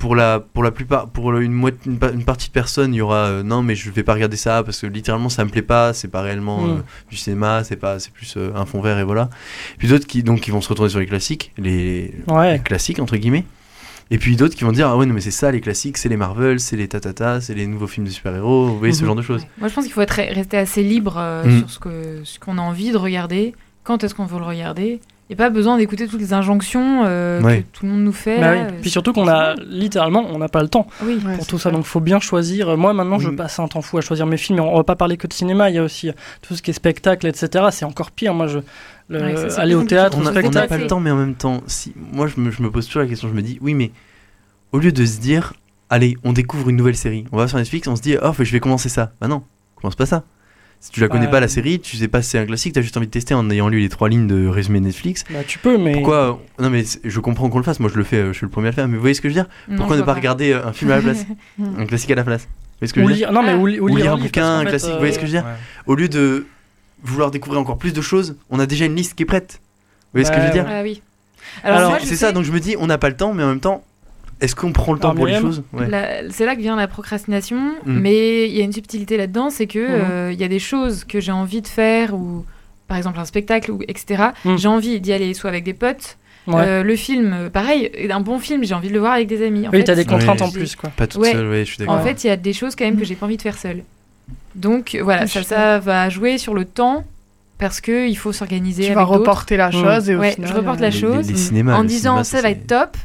pour la pour la plupart pour une, moitié, une, pa- une partie de personnes il y aura euh, non mais je vais pas regarder ça parce que littéralement ça me plaît pas c'est pas réellement Mm. euh, du cinéma c'est pas c'est plus euh, un fond vert et voilà puis d'autres qui donc qui vont se retourner sur les classiques les, classiques entre guillemets et puis d'autres qui vont dire ah ouais non mais c'est ça les classiques c'est les Marvel c'est les tatata c'est les nouveaux films de super héros vous voyez ce Mhm. genre de choses Ouais. Moi, je pense qu'il faut être, rester assez libre euh, Mm. sur ce que ce qu'on a envie de regarder, quand est-ce qu'on veut le regarder. Il n'y a pas besoin d'écouter toutes les injonctions euh, Ouais. que tout le monde nous fait. Bah oui. euh, Puis surtout qu'on a littéralement, on n'a pas le temps Oui. Pour tout ça, donc faut bien choisir. Moi maintenant, je Mm. passe un temps fou à choisir mes films. On va pas parler que de cinéma, il y a aussi tout ce qui est spectacle, etc. C'est encore pire. Moi, je le- ça, aller au théâtre, on n'a pas le temps mais en même temps si moi je me, je me pose toujours la question je me dis oui mais au lieu de se dire allez on découvre une nouvelle série on va sur Netflix on se dit oh je vais commencer ça bah non commence pas ça si tu la connais Bah, pas la série tu sais pas si c'est un classique t'as juste envie de tester en ayant lu les trois lignes de résumé Netflix. Bah, tu peux, mais pourquoi non mais je comprends qu'on le fasse. Moi je le fais euh, je suis le premier à le faire. Mais vous voyez ce que je veux dire? Non, pourquoi je ne pas regarder euh, un film à la place? Un classique à la place. Vous voyez ce que je ou veux dire? lire, non mais ou, li- ou ou lire un bouquin un classique vous voyez ce que je veux dire? Ouais. au lieu de vouloir découvrir encore plus de choses on a déjà une liste qui est prête. Vous voyez ce que je veux Ouais, dire? Ah oui. Alors, je c'est sais- ça, donc je me dis, on n'a pas le temps, mais en même temps, est-ce qu'on prend le temps Alors, pour les choses Ouais. C'est là que vient la procrastination, Mm. mais il y a une subtilité là-dedans, c'est que Mhm. euh, il y a des choses que j'ai envie de faire, ou par exemple un spectacle, ou etc. Mm. J'ai envie d'y aller soit avec des potes, Ouais. euh, le film, euh, pareil, un bon film, j'ai envie de le voir avec des amis. En oui, t'as des contraintes en plus, quoi. Pas toute Ouais. seule, ouais, je suis d'accord. En fait, il y a des choses quand même que j'ai pas envie de faire seule. Donc voilà, ça, va jouer sur le temps parce que il faut s'organiser. Tu avec vas reporter la Mm. chose et au Ouais, final, je reporte euh, la chose Les, les cinémas, en disant cinéma, ça va être top.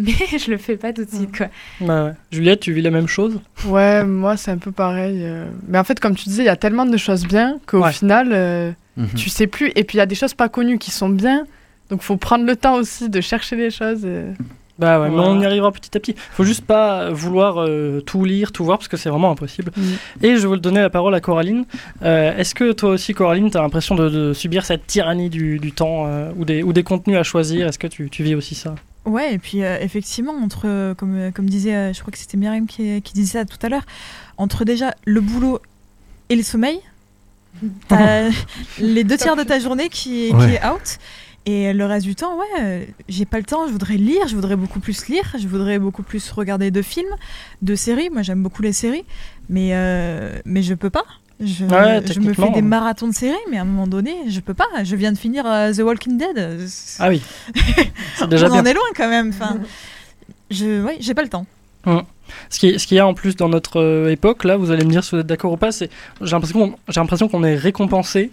Mais je le fais pas tout de suite quoi. Bah ouais. Juliette, tu vis la même chose? Ouais, moi c'est un peu pareil. euh. Mais en fait, comme tu disais, il y a tellement de choses bien qu'au Ouais. final, euh, Mhm. tu sais plus. Et puis il y a des choses pas connues qui sont bien. Donc faut prendre le temps aussi de chercher les choses. et- Bah ouais, mais on y arrivera petit à petit. Faut juste pas vouloir euh, tout lire, tout voir, parce que c'est vraiment impossible. Mm. Et je veux donner la parole à Coraline. Euh, Est-ce que toi aussi, Coraline, tu as l'impression de, de subir cette tyrannie du, du temps euh, ou, des, ou des contenus à choisir? Est-ce que tu, tu vis aussi ça? Ouais, et puis euh, effectivement, entre, euh, comme, euh, comme disait, euh, je crois que c'était Myriam qui, qui disait ça tout à l'heure, entre déjà le boulot et le sommeil, t'as les deux tiers de ta journée qui, qui est out. Et le reste du temps, ouais, euh, j'ai pas le temps, je voudrais lire, je voudrais beaucoup plus lire, je voudrais beaucoup plus regarder de films, de séries. Moi, j'aime beaucoup les séries, mais, euh, mais je peux pas. Je, Ouais, je me fais des marathons de séries, mais à un moment donné, je peux pas. Je viens de finir euh, The Walking Dead. Ah oui. Déjà On bien. en est loin quand même. Enfin, je, ouais, j'ai pas le temps. Ce qui, ce qu'il y a en plus dans notre euh, époque, là, vous allez me dire si vous êtes d'accord ou pas, c'est j'ai l'impression qu'on j'ai l'impression qu'on est récompensé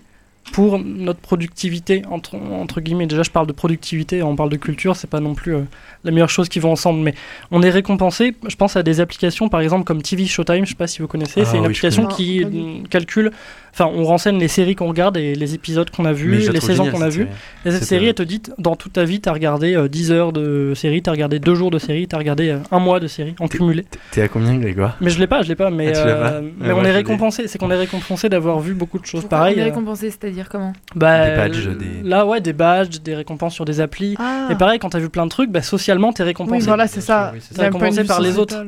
pour notre productivité entre, entre guillemets. Déjà, je parle de productivité, on parle de culture, c'est pas non plus euh, la meilleure chose qui vont ensemble, mais on est récompensé. Je pense à des applications, par exemple comme TV Showtime, je sais pas si vous connaissez, Ah c'est une oui, application qui pas euh, calcule, enfin, on renseigne les séries qu'on regarde et les épisodes qu'on a vus, Mais les saisons qu'on a vues. Et cette série, elle te dit, dans toute ta vie, t'as regardé euh, 10 heures de série, t'as regardé 2 jours de série, t'as regardé euh, un mois de série en cumulé. T'es à combien, Grégoire? Mais je l'ai pas, je l'ai pas, mais, Ah, pas euh, Ouais, mais moi, on est l'ai. récompensé. C'est qu'on est récompensé d'avoir vu beaucoup de choses pareilles. on est euh, récompensé, c'est-à-dire comment bah, Des badges, euh, des- Là, ouais, des badges, des récompenses sur des applis. Ah. Et pareil, quand t'as vu plein de trucs, bah, socialement, t'es récompensé. Oui, voilà, c'est ça. oui, de Récompensé par les autres. ouais.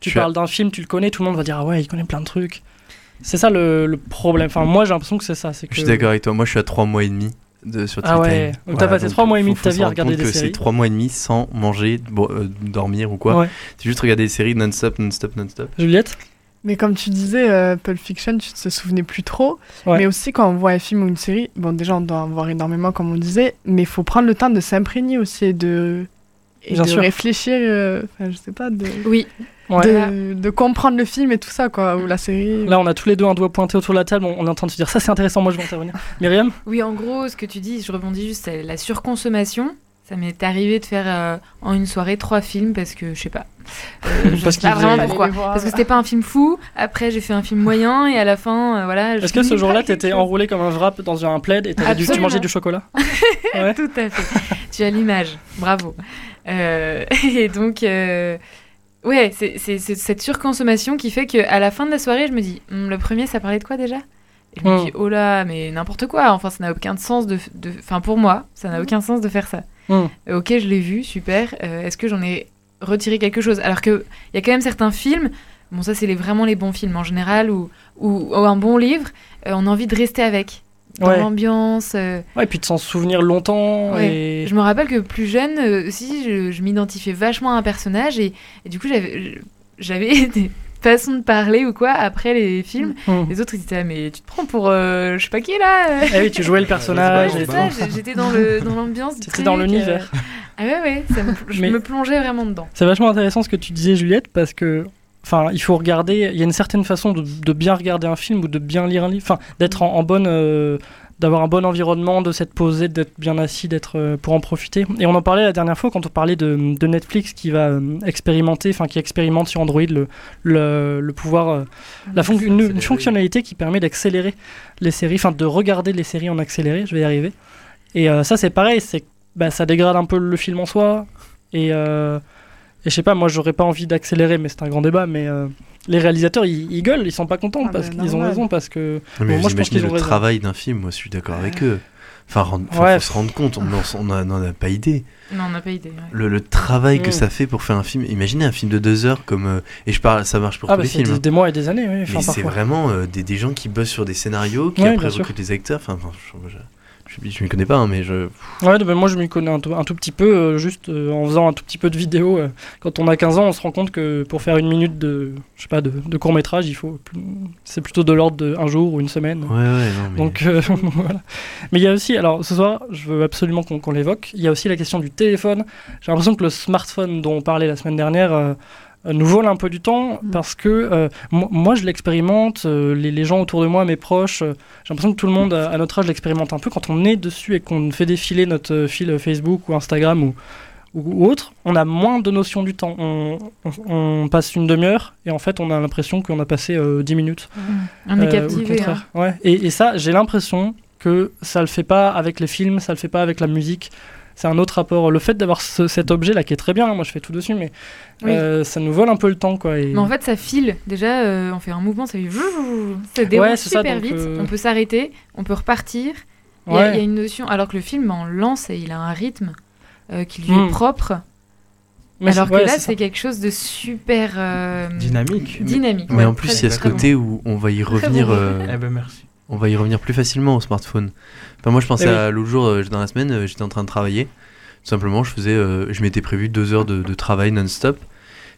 Tu parles d'un film, tu le connais, tout le monde va dire ah ouais, il connaît plein de trucs. C'est ça le, le problème. Enfin, moi, j'ai l'impression que c'est ça. c'est Je suis que- d'accord avec toi. Moi, je suis à 3 mois et demi de, sur Ah ouais. Donc t'as passé donc trois mois et demi faut- de ta vie à regarder des que séries. C'est 3 mois et demi sans manger, euh, dormir ou quoi. Ouais. C'est juste regarder des séries non-stop, non-stop, non-stop. Juliette? Mais comme tu disais, euh, Pulp Fiction, tu te souvenais plus trop. Ouais. Mais aussi, quand on voit un film ou une série, bon, déjà, on doit en voir énormément, comme on disait, mais il faut prendre le temps de s'imprégner aussi et de, et Bien de sûr. réfléchir, euh, enfin, je sais pas, de, Oui. Ouais. de, de comprendre le film et tout ça, quoi, ou la série. Là, on a tous les deux un doigt pointé autour de la table. On on est en train de se dire ça, c'est intéressant. Moi, je vais intervenir. Myriam? Oui, en gros, ce que tu dis, je rebondis juste, c'est la surconsommation. Ça m'est arrivé de faire euh, en une soirée trois films parce que je sais pas. Euh, je Parce sais pas qu'il vraiment pourquoi. Fallait les voir. Parce que c'était pas un film fou. Après, j'ai fait un film moyen et à la fin, euh, voilà. Est-ce que ce jour-là, t'étais enroulé comme un wrap dans un plaid et dû tu mangeais du chocolat Ouais. Tout à fait. tu as l'image. Bravo. Euh, et donc, euh, ouais, c'est cette surconsommation qui fait qu'à la fin de la soirée, je me dis, Hum, le premier, ça parlait de quoi déjà? Et je me Hmm. dis, oh là, mais n'importe quoi. Enfin, ça n'a aucun sens de. de- Enfin, pour moi, ça n'a aucun sens de faire ça. Hmm. Euh, ok, je l'ai vu, super. Euh, Est-ce que j'en ai retiré quelque chose? Alors qu'il y a quand même certains films. Bon, ça, c'est les, vraiment les bons films en général, ou, ou, ou un bon livre, euh, on a envie de rester avec. Dans Ouais. l'ambiance. Ouais, et puis de s'en souvenir longtemps. Ouais. Et... je me rappelle que plus jeune aussi, je, je m'identifiais vachement à un personnage et, et du coup, j'avais j'avais des façons de parler ou quoi après les films. Hmm. Les autres, ils étaient, ah, mais tu te prends pour euh, je sais pas qui là Eh oui, tu jouais le personnage. J'étais dans le dans l'ambiance truc, dans euh. l'univers. Ah ouais, ouais, ça me, je Mais- me plongeais vraiment dedans. C'est vachement intéressant ce que tu disais, Juliette, parce que. Enfin, il faut regarder. Il y a une certaine façon de, de bien regarder un film ou de bien lire un livre. Enfin, d'être en, en bonne. euh, d'avoir un bon environnement, de s'être posé, d'être bien assis, d'être euh, pour en profiter. Et on en parlait la dernière fois quand on parlait de, de Netflix qui va euh, expérimenter, enfin qui expérimente sur Android le, le, le pouvoir, euh, la fonc- une, une fonctionnalité qui permet d'accélérer les séries, enfin de regarder les séries en accéléré. Je vais y arriver. Et euh, ça c'est pareil, c'est bah, ça dégrade un peu le film en soi. Et, euh, et je sais pas, moi j'aurais pas envie d'accélérer, mais c'est un grand débat. Mais euh, les réalisateurs ils, ils gueulent, ils sont pas contents Ah parce bah, qu'ils ont raison parce que Mais Bon, vous moi, je pense imaginez qu'ils ont le raison. travail d'un film, moi je suis d'accord avec eux. Enfin, rend- Ouais. faut se rendre compte, on n'en a, pas idée. Non, on n'a pas idée. ouais. Le, le travail que ça fait pour faire un film. Imaginez un film de deux heures comme. euh, et je parle, ça marche pour ah, tous bah, les c'est films. des, hein. des mois et des années. Oui, enfin, c'est vraiment euh, des, des gens qui bossent sur des scénarios, qui Ouais, après recrutent les acteurs. Enfin, enfin, je, je, je, je m'y connais pas, hein, mais je. Ouais, bah, moi je m'y connais un tout, un tout petit peu, euh, juste euh, en faisant un tout petit peu de vidéo. euh, quand on a 15 ans, on se rend compte que pour faire une minute de, je sais pas, de, de court métrage, il faut, c'est plutôt de l'ordre d'un jour ou une semaine. Ouais, ouais, non, mais. Donc euh, voilà. Mais il y a aussi, alors ce soir, je veux absolument qu'on qu'on l'évoque, il y a aussi la question du téléphone. J'ai l'impression que le smartphone dont on parlait la semaine dernière nous vole un peu du temps Mm. parce que euh, mo- moi je l'expérimente, euh, les, les gens autour de moi, mes proches, euh, j'ai l'impression que tout le monde à, à notre âge l'expérimente un peu quand on est dessus et qu'on fait défiler notre euh, fil Facebook ou Instagram ou, ou, ou autre, on a moins de notion du temps. On, on- on passe une demi-heure et en fait, on a l'impression qu'on a passé euh, 10 minutes. On est Euh, captivé. hein. Ouais. Et, et ça, j'ai l'impression que ça le fait pas avec les films, ça le fait pas avec la musique. C'est un autre rapport. Le fait d'avoir ce- cet objet là qui est très bien, hein, moi je fais tout dessus, mais Oui. euh, ça nous vole un peu le temps quoi. Et... Mais en fait, ça file. Déjà, euh, on fait un mouvement, ça déroule Ouais, c'est ça, super donc, vite. euh, On peut s'arrêter, on peut repartir. Il y, a- Ouais. il y a une notion. Alors que le film, on lance et il a un rythme euh, qui lui Hmm. est propre. Mais alors que ouais, là, c'est quelque chose de super euh, Dynamique. dynamique. Mais ouais, en plus, il y a ce bon. côté où on va y revenir. bon. euh, Eh ben merci. On va y revenir plus facilement au smartphone. Enfin, moi, je pensais Eh oui. à l'autre jour, euh, dans la semaine, euh, j'étais en train de travailler. Tout simplement, je faisais, euh, je m'étais prévu deux heures de, de travail non-stop.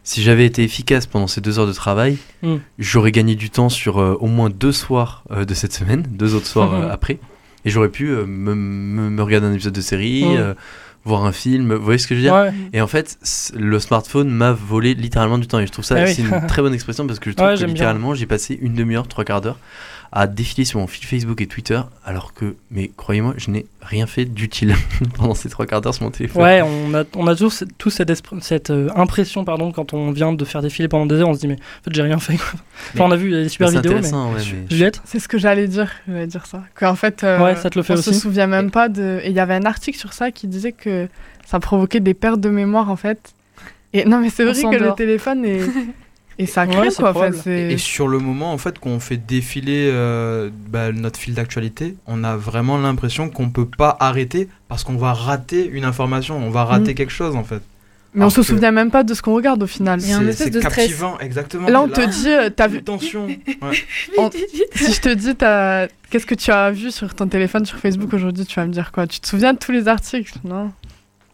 Si j'avais été efficace pendant ces deux heures de travail, Mm. j'aurais gagné du temps sur au moins deux soirs de cette semaine, deux autres soirs Mhm. après. Et j'aurais pu me, me- me regarder un épisode de série, Mm. euh, voir un film. Vous voyez ce que je veux dire? Ouais. Et en fait, le smartphone m'a volé littéralement du temps. Et je trouve ça, Ah oui. c'est une très bonne expression parce que je trouve Ouais, que littéralement, j'ai passé une demi-heure, trois quarts d'heure à défiler sur mon fil Facebook et Twitter, alors que, mais croyez-moi, je n'ai rien fait d'utile pendant ces trois quarts d'heure sur mon téléphone. Ouais, on a, on a toujours cette, tous cette, cette euh, impression, pardon, quand on vient de faire défiler pendant des heures, on se dit, mais en fait, j'ai rien fait. Enfin, on a vu des super vidéos, mais. intéressant, ouais, mais- Juliette? C'est ce que j'allais dire, j'allais dire ça. Qu'en fait, euh, Ouais, ça te le fait on aussi se souvient même pas de. Et il y avait un article sur ça qui disait que ça provoquait des pertes de mémoire en fait. Et non, mais c'est vrai que le téléphone est. Et ça crée quoi. en fait, probable. c'est- Et sur le moment, en fait, qu'on fait défiler euh, bah, notre fil d'actualité, on a vraiment l'impression qu'on peut pas arrêter parce qu'on va rater une information, on va rater Mm. quelque chose en fait. Mais on Alors se que souvient même pas de ce qu'on regarde au final. Il y a un C'est- espèce de stress. captivant, exactement. Là, on te dit, euh, t'as vu. Tension. Ouais. On- Si je te dis, t'as- qu'est-ce que tu as vu sur ton téléphone sur Facebook aujourd'hui, tu vas me dire quoi? Tu te souviens de tous les articles? Non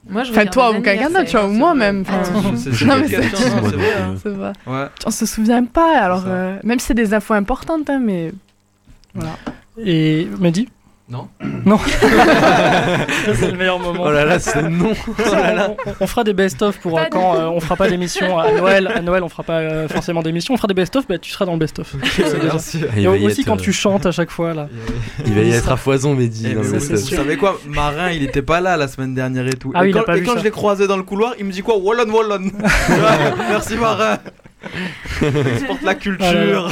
Moi, je Enfin, toi ou quelqu'un d'autre, tu vois, ou moi-même. Non, mais c'est- vrai, hein. On se souvient pas, alors euh, même si c'est des infos importantes, hein, mais voilà. Et Mehdi Non Non. C'est le meilleur moment. Oh là là, c'est non Ça, on, on- on fera des best-of pour euh, quand euh, on fera pas d'émission à Noël. À Noël, on fera pas euh, forcément d'émission. On fera des best-of, bah, tu seras dans le best-of. Et va y aussi être, quand euh, tu chantes à chaque fois là. Il va y être à foison, Mehdi. Eh, vous, savez quoi? Marin, il était pas là la semaine dernière et tout. Ah et oui, il quand, et quand je l'ai croisé dans le couloir, il me dit quoi? Wallon, Wallon. Merci Marin. Je porte la culture. Ah là là.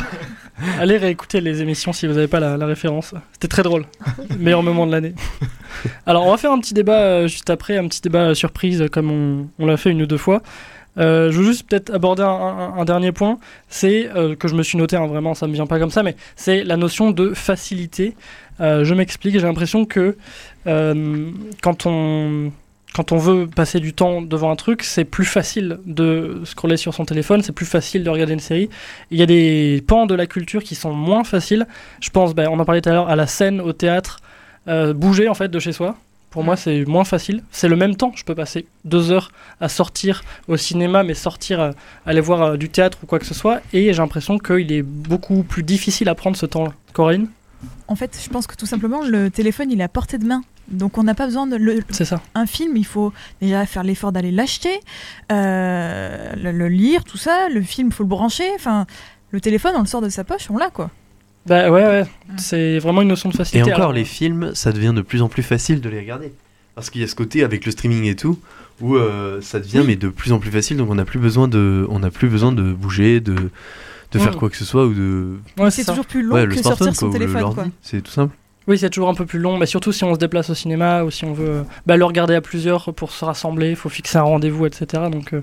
Allez réécouter les émissions si vous n'avez pas la, la référence. C'était très drôle. Meilleur moment de l'année. Alors, on va faire un petit débat euh, juste après, un petit débat euh, surprise comme on, on l'a fait une ou deux fois. Euh, je veux juste peut-être aborder un, un- un dernier point, c'est euh, que je me suis noté, hein, vraiment ça me vient pas comme ça, mais c'est la notion de facilité. Je m'explique, j'ai l'impression que quand on quand on veut passer du temps devant un truc, c'est plus facile de scroller sur son téléphone, c'est plus facile de regarder une série. Il y a des pans de la culture qui sont moins faciles. Je pense, ben, on en parlait tout à l'heure, à la scène, au théâtre, euh, bouger en fait de chez soi. Pour moi, c'est moins facile. C'est le même temps. Je peux passer deux heures à sortir au cinéma, mais sortir, euh, aller voir euh, du théâtre ou quoi que ce soit. Et j'ai l'impression qu'il est beaucoup plus difficile à prendre ce temps-là. Corinne En fait, je pense que tout simplement, le téléphone, il est à portée de main. Donc on n'a pas besoin de le, C'est ça. un film, il faut déjà faire l'effort d'aller l'acheter, euh, le, le lire, tout ça. Le film, il faut le brancher. Enfin, le téléphone, on le sort de sa poche, on l'a quoi. Bah ouais, ouais. C'est vraiment une notion de Et facilité. encore, Alors, les films, ça devient de plus en plus facile de les regarder. Parce qu'il y a ce côté avec le streaming et tout, où euh, ça devient Oui. mais de plus en plus facile, donc on n'a plus besoin de, on n'a plus besoin de bouger, de, de faire Mm. quoi que ce soit ou de. ouais, c'est toujours plus long Ouais, que smartphone sortir son quoi, téléphone c'est tout simple. Oui, c'est toujours un peu plus long, mais surtout si on se déplace au cinéma ou si on veut euh, bah, le regarder à plusieurs pour se rassembler, il faut fixer un rendez-vous, etc. Donc, euh,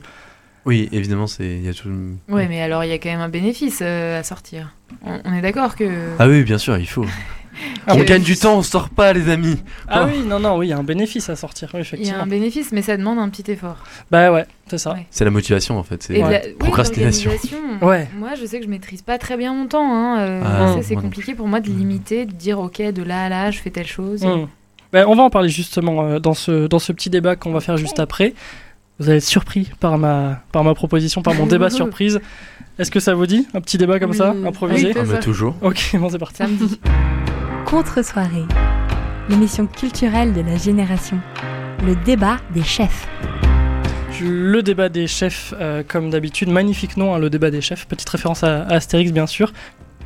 Oui, évidemment, c'est, il y a tout. Ouais, mais alors il y a quand même un bénéfice euh, à sortir. On, on est d'accord que. Ah oui, bien sûr, il faut. On oui. gagne du temps, on sort pas, les amis. Ah Oh. oui, non, non, oui, il y a un bénéfice à sortir, oui, Il y a effectivement. un bénéfice, mais ça demande un petit effort. Bah ouais, c'est ça. Ouais. C'est la motivation en fait. C'est Ouais. la- procrastination. Ouais. Moi, je sais que je maîtrise pas très bien mon temps. Hein. euh, Ah, c'est non compliqué pour moi de limiter, de dire ok, de là à là, je fais telle chose. Mm. Bah, on va en parler justement euh, dans, ce, dans ce petit débat qu'on va faire juste après. Vous allez être surpris par ma, par ma proposition, par mon débat surprise. Est-ce que ça vous dit Un petit débat comme ça, improvisé Oui, Ah toujours. Ok, bon, c'est parti. Samedi. Contre-soirée, l'émission culturelle de la génération. Le débat des chefs. Le débat des chefs, euh, comme d'habitude, magnifique nom, hein, le débat des chefs. Petite référence à, à Astérix, bien sûr.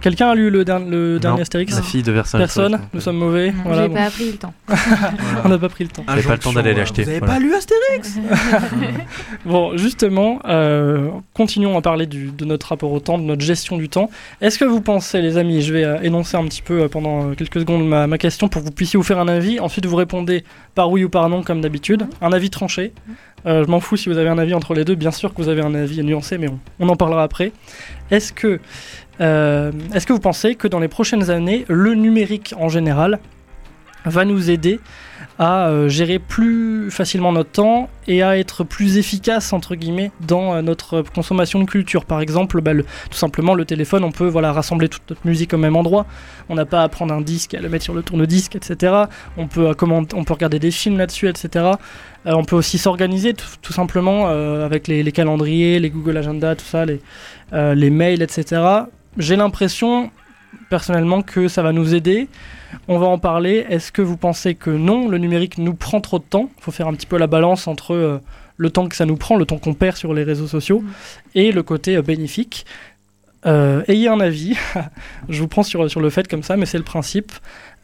Quelqu'un a lu le, der- le dernier Non, Astérix La fille de Versailles. Personne Nous sommes mauvais. Non, Voilà, J'ai bon. pas appris le temps. On n'a pas pris le temps. J'avais pas le temps d'aller l'acheter, Vous avez voilà. pas lu Astérix Bon, justement, euh, continuons à parler du- de notre rapport au temps, de notre gestion du temps. Est-ce que vous pensez, les amis, je vais euh, énoncer un petit peu euh, pendant quelques secondes ma, ma question pour que vous puissiez vous faire un avis. Ensuite, vous répondez par oui ou par non, comme d'habitude. Un avis tranché. Euh, je m'en fous si vous avez un avis entre les deux. Bien sûr que vous avez un avis nuancé, mais on, on en parlera après. Est-ce que, euh, est-ce que vous pensez que dans les prochaines années, le numérique en général va nous aider à euh, gérer plus facilement notre temps et à être plus efficace entre guillemets dans euh, notre consommation de culture? Par exemple, bah, tout simplement le téléphone, on peut voilà rassembler toute notre musique au même endroit. On n'a pas à prendre un disque et à le mettre sur le tourne-disque, etc. On peut, regarder des films là-dessus, etc. On peut aussi s'organiser tout, simplement avec les, calendriers, les Google Agenda, tout ça, les mails, etc. J'ai l'impression personnellement que ça va nous aider. On va en parler. Est-ce que vous pensez que non, le numérique nous prend trop de temps? Il faut faire un petit peu la balance entre euh, le temps que ça nous prend, le temps qu'on perd sur les réseaux sociaux, et le côté euh, bénéfique. Euh, ayez un avis. Je vous prends sur, sur le fait comme ça, mais c'est le principe.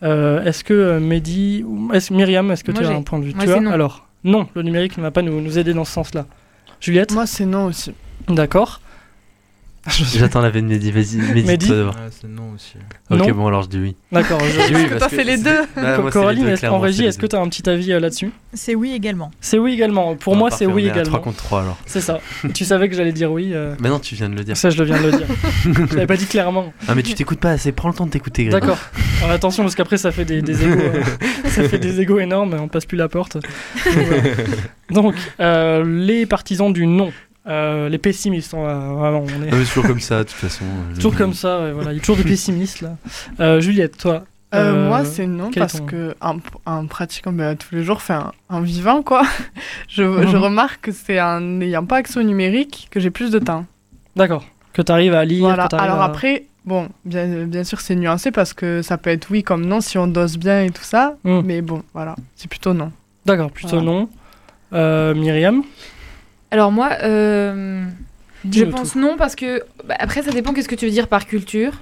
Euh, est-ce que Mehdi, ou est-ce, Myriam, est-ce que Moi, tu as un point de vue? Moi, Tu c'est as? non. Alors, non, le numérique ne va pas nous, nous aider dans ce sens-là. Juliette? Moi, c'est non aussi. D'accord. J'attends la veine Mehdi, vas-y, Mehdi, Mehdi. Ouais, c'est non aussi. Ok, Non. bon, alors je dis oui. D'accord. je- dis oui que parce t'as fait les c'est- deux. Bah, moi, c'est les Coraline, deux, en régie, est-ce que deux. tu as un petit avis euh, là-dessus C'est oui également. C'est oui également. Pour Ah, moi, parfait, c'est oui on est à également. 3 contre 3 alors. C'est ça. tu savais que j'allais dire oui. euh, Maintenant, tu viens de le dire. Ça, je le viens de le dire. je l'avais pas dit clairement. Ah, mais tu t'écoutes pas assez, prends le temps de t'écouter, Greg. D'accord. Alors, attention, parce qu'après, ça fait des, des égos. euh, ça fait des égos énormes, on passe plus la porte. Donc, les partisans du non. Euh, les pessimistes, on va- vraiment, on est Non, toujours comme ça, de toute façon. euh, toujours comme ça, ouais, voilà. il y a toujours des pessimistes là. Euh, Juliette, toi Euh, euh, moi, c'est non parce ton- que un, un pratiquant bah, tous les jours fait un, un vivant, quoi. je, je Mhm. remarque que c'est en n'ayant pas accès au numérique que j'ai plus de temps. D'accord. Que tu arrives à lire. Voilà. que Alors à- après, bon, bien, bien sûr, c'est nuancé parce que ça peut être oui comme non si on dose bien et tout ça. Hmm. Mais bon, voilà, c'est plutôt non. D'accord, plutôt Voilà. non. Euh, Myriam? Alors moi, euh, je pense tout. non parce que bah, après ça dépend qu'est-ce que tu veux dire par culture?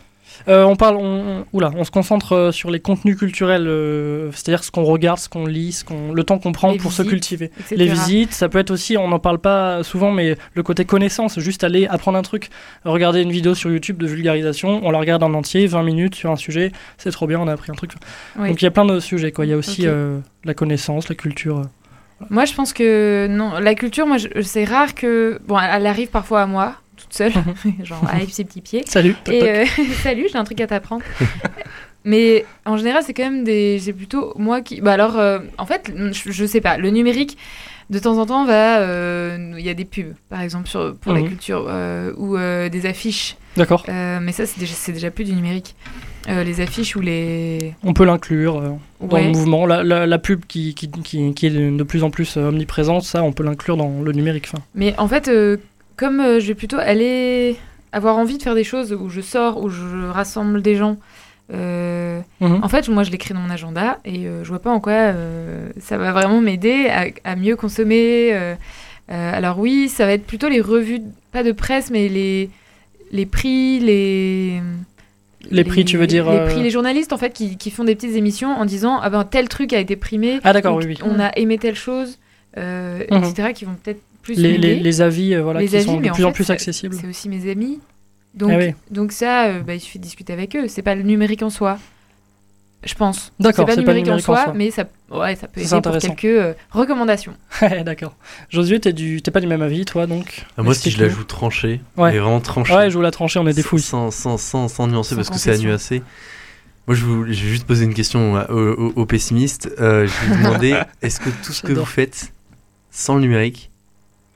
Euh, on parle, on, on- oula, on se concentre euh, sur les contenus culturels, euh, c'est-à-dire ce qu'on regarde, ce qu'on lit, ce qu'on, le temps qu'on prend Les pour se cultiver. etc. Les visites, ça peut être aussi, on n'en parle pas souvent, mais le côté connaissance, juste aller apprendre un truc, regarder une vidéo sur YouTube de vulgarisation, on la regarde en entier, 20 minutes sur un sujet, c'est trop bien, on a appris un truc. Oui. Donc il y a plein de sujets, quoi. Il y a aussi euh, la connaissance, la culture. Moi, je pense que non. La culture, moi, c'est rare que. Bon, elle arrive parfois à moi, toute seule, genre avec ses petits pieds. Salut. toc, Et euh, salut, j'ai un truc à t'apprendre. Mais en général, c'est quand même des. C'est plutôt moi qui. Bah alors, euh, en fait, je, je sais pas. Le numérique, de temps en temps, va. euh, Il y a des pubs, par exemple, sur, pour la Mhm. culture, ou des affiches. D'accord. Mais ça, c'est déjà, c'est déjà plus du numérique. Euh, les affiches ou les. On peut l'inclure euh, dans Ouais. le mouvement. La, la- la pub qui, qui, qui- qui est de plus en plus euh, omniprésente, ça, on peut l'inclure dans le numérique. Enfin, Mais en fait, euh, comme je vais plutôt aller avoir envie de faire des choses où je sors, où je rassemble des gens, Mhm. en fait, moi, je l'écris dans mon agenda et je vois pas en quoi ça va vraiment m'aider à, à mieux consommer. alors oui, ça va être plutôt les revues, pas de presse, mais les, les prix, les... Les prix, tu veux dire, Les euh, les journalistes, en fait, qui, qui font des petites émissions en disant, ah ben, tel truc a été primé. Ah, d'accord, ou oui, oui. On a aimé telle chose, euh, Mhm. etc., qui vont peut-être plus les, m'aider. les, les avis, euh, voilà, Les qui avis, sont de en plus en plus accessibles. C'est aussi mes amis. Donc, Ah oui. donc ça, euh, bah, il suffit de discuter avec eux. C'est pas le numérique en soi, je pense. D'accord, c'est pas le pas numérique, en, numérique en soi, soi. mais ça, ouais, ça peut aider pour quelques euh, recommandations. D'accord. Josué, t'es du... pas du même avis, toi, donc? Ah, moi, si je la joue tranchée, Ouais. mais vraiment tranchée. Ouais, je vous la trancher, on est des fouilles. Sans, sans, sans, sans nuancer Sans parce que c'est nuancer. Moi, je, vous, je vais juste poser une question aux, aux- aux pessimistes. Euh, je vais vous demander est-ce que tout ce que vous faites sans le numérique,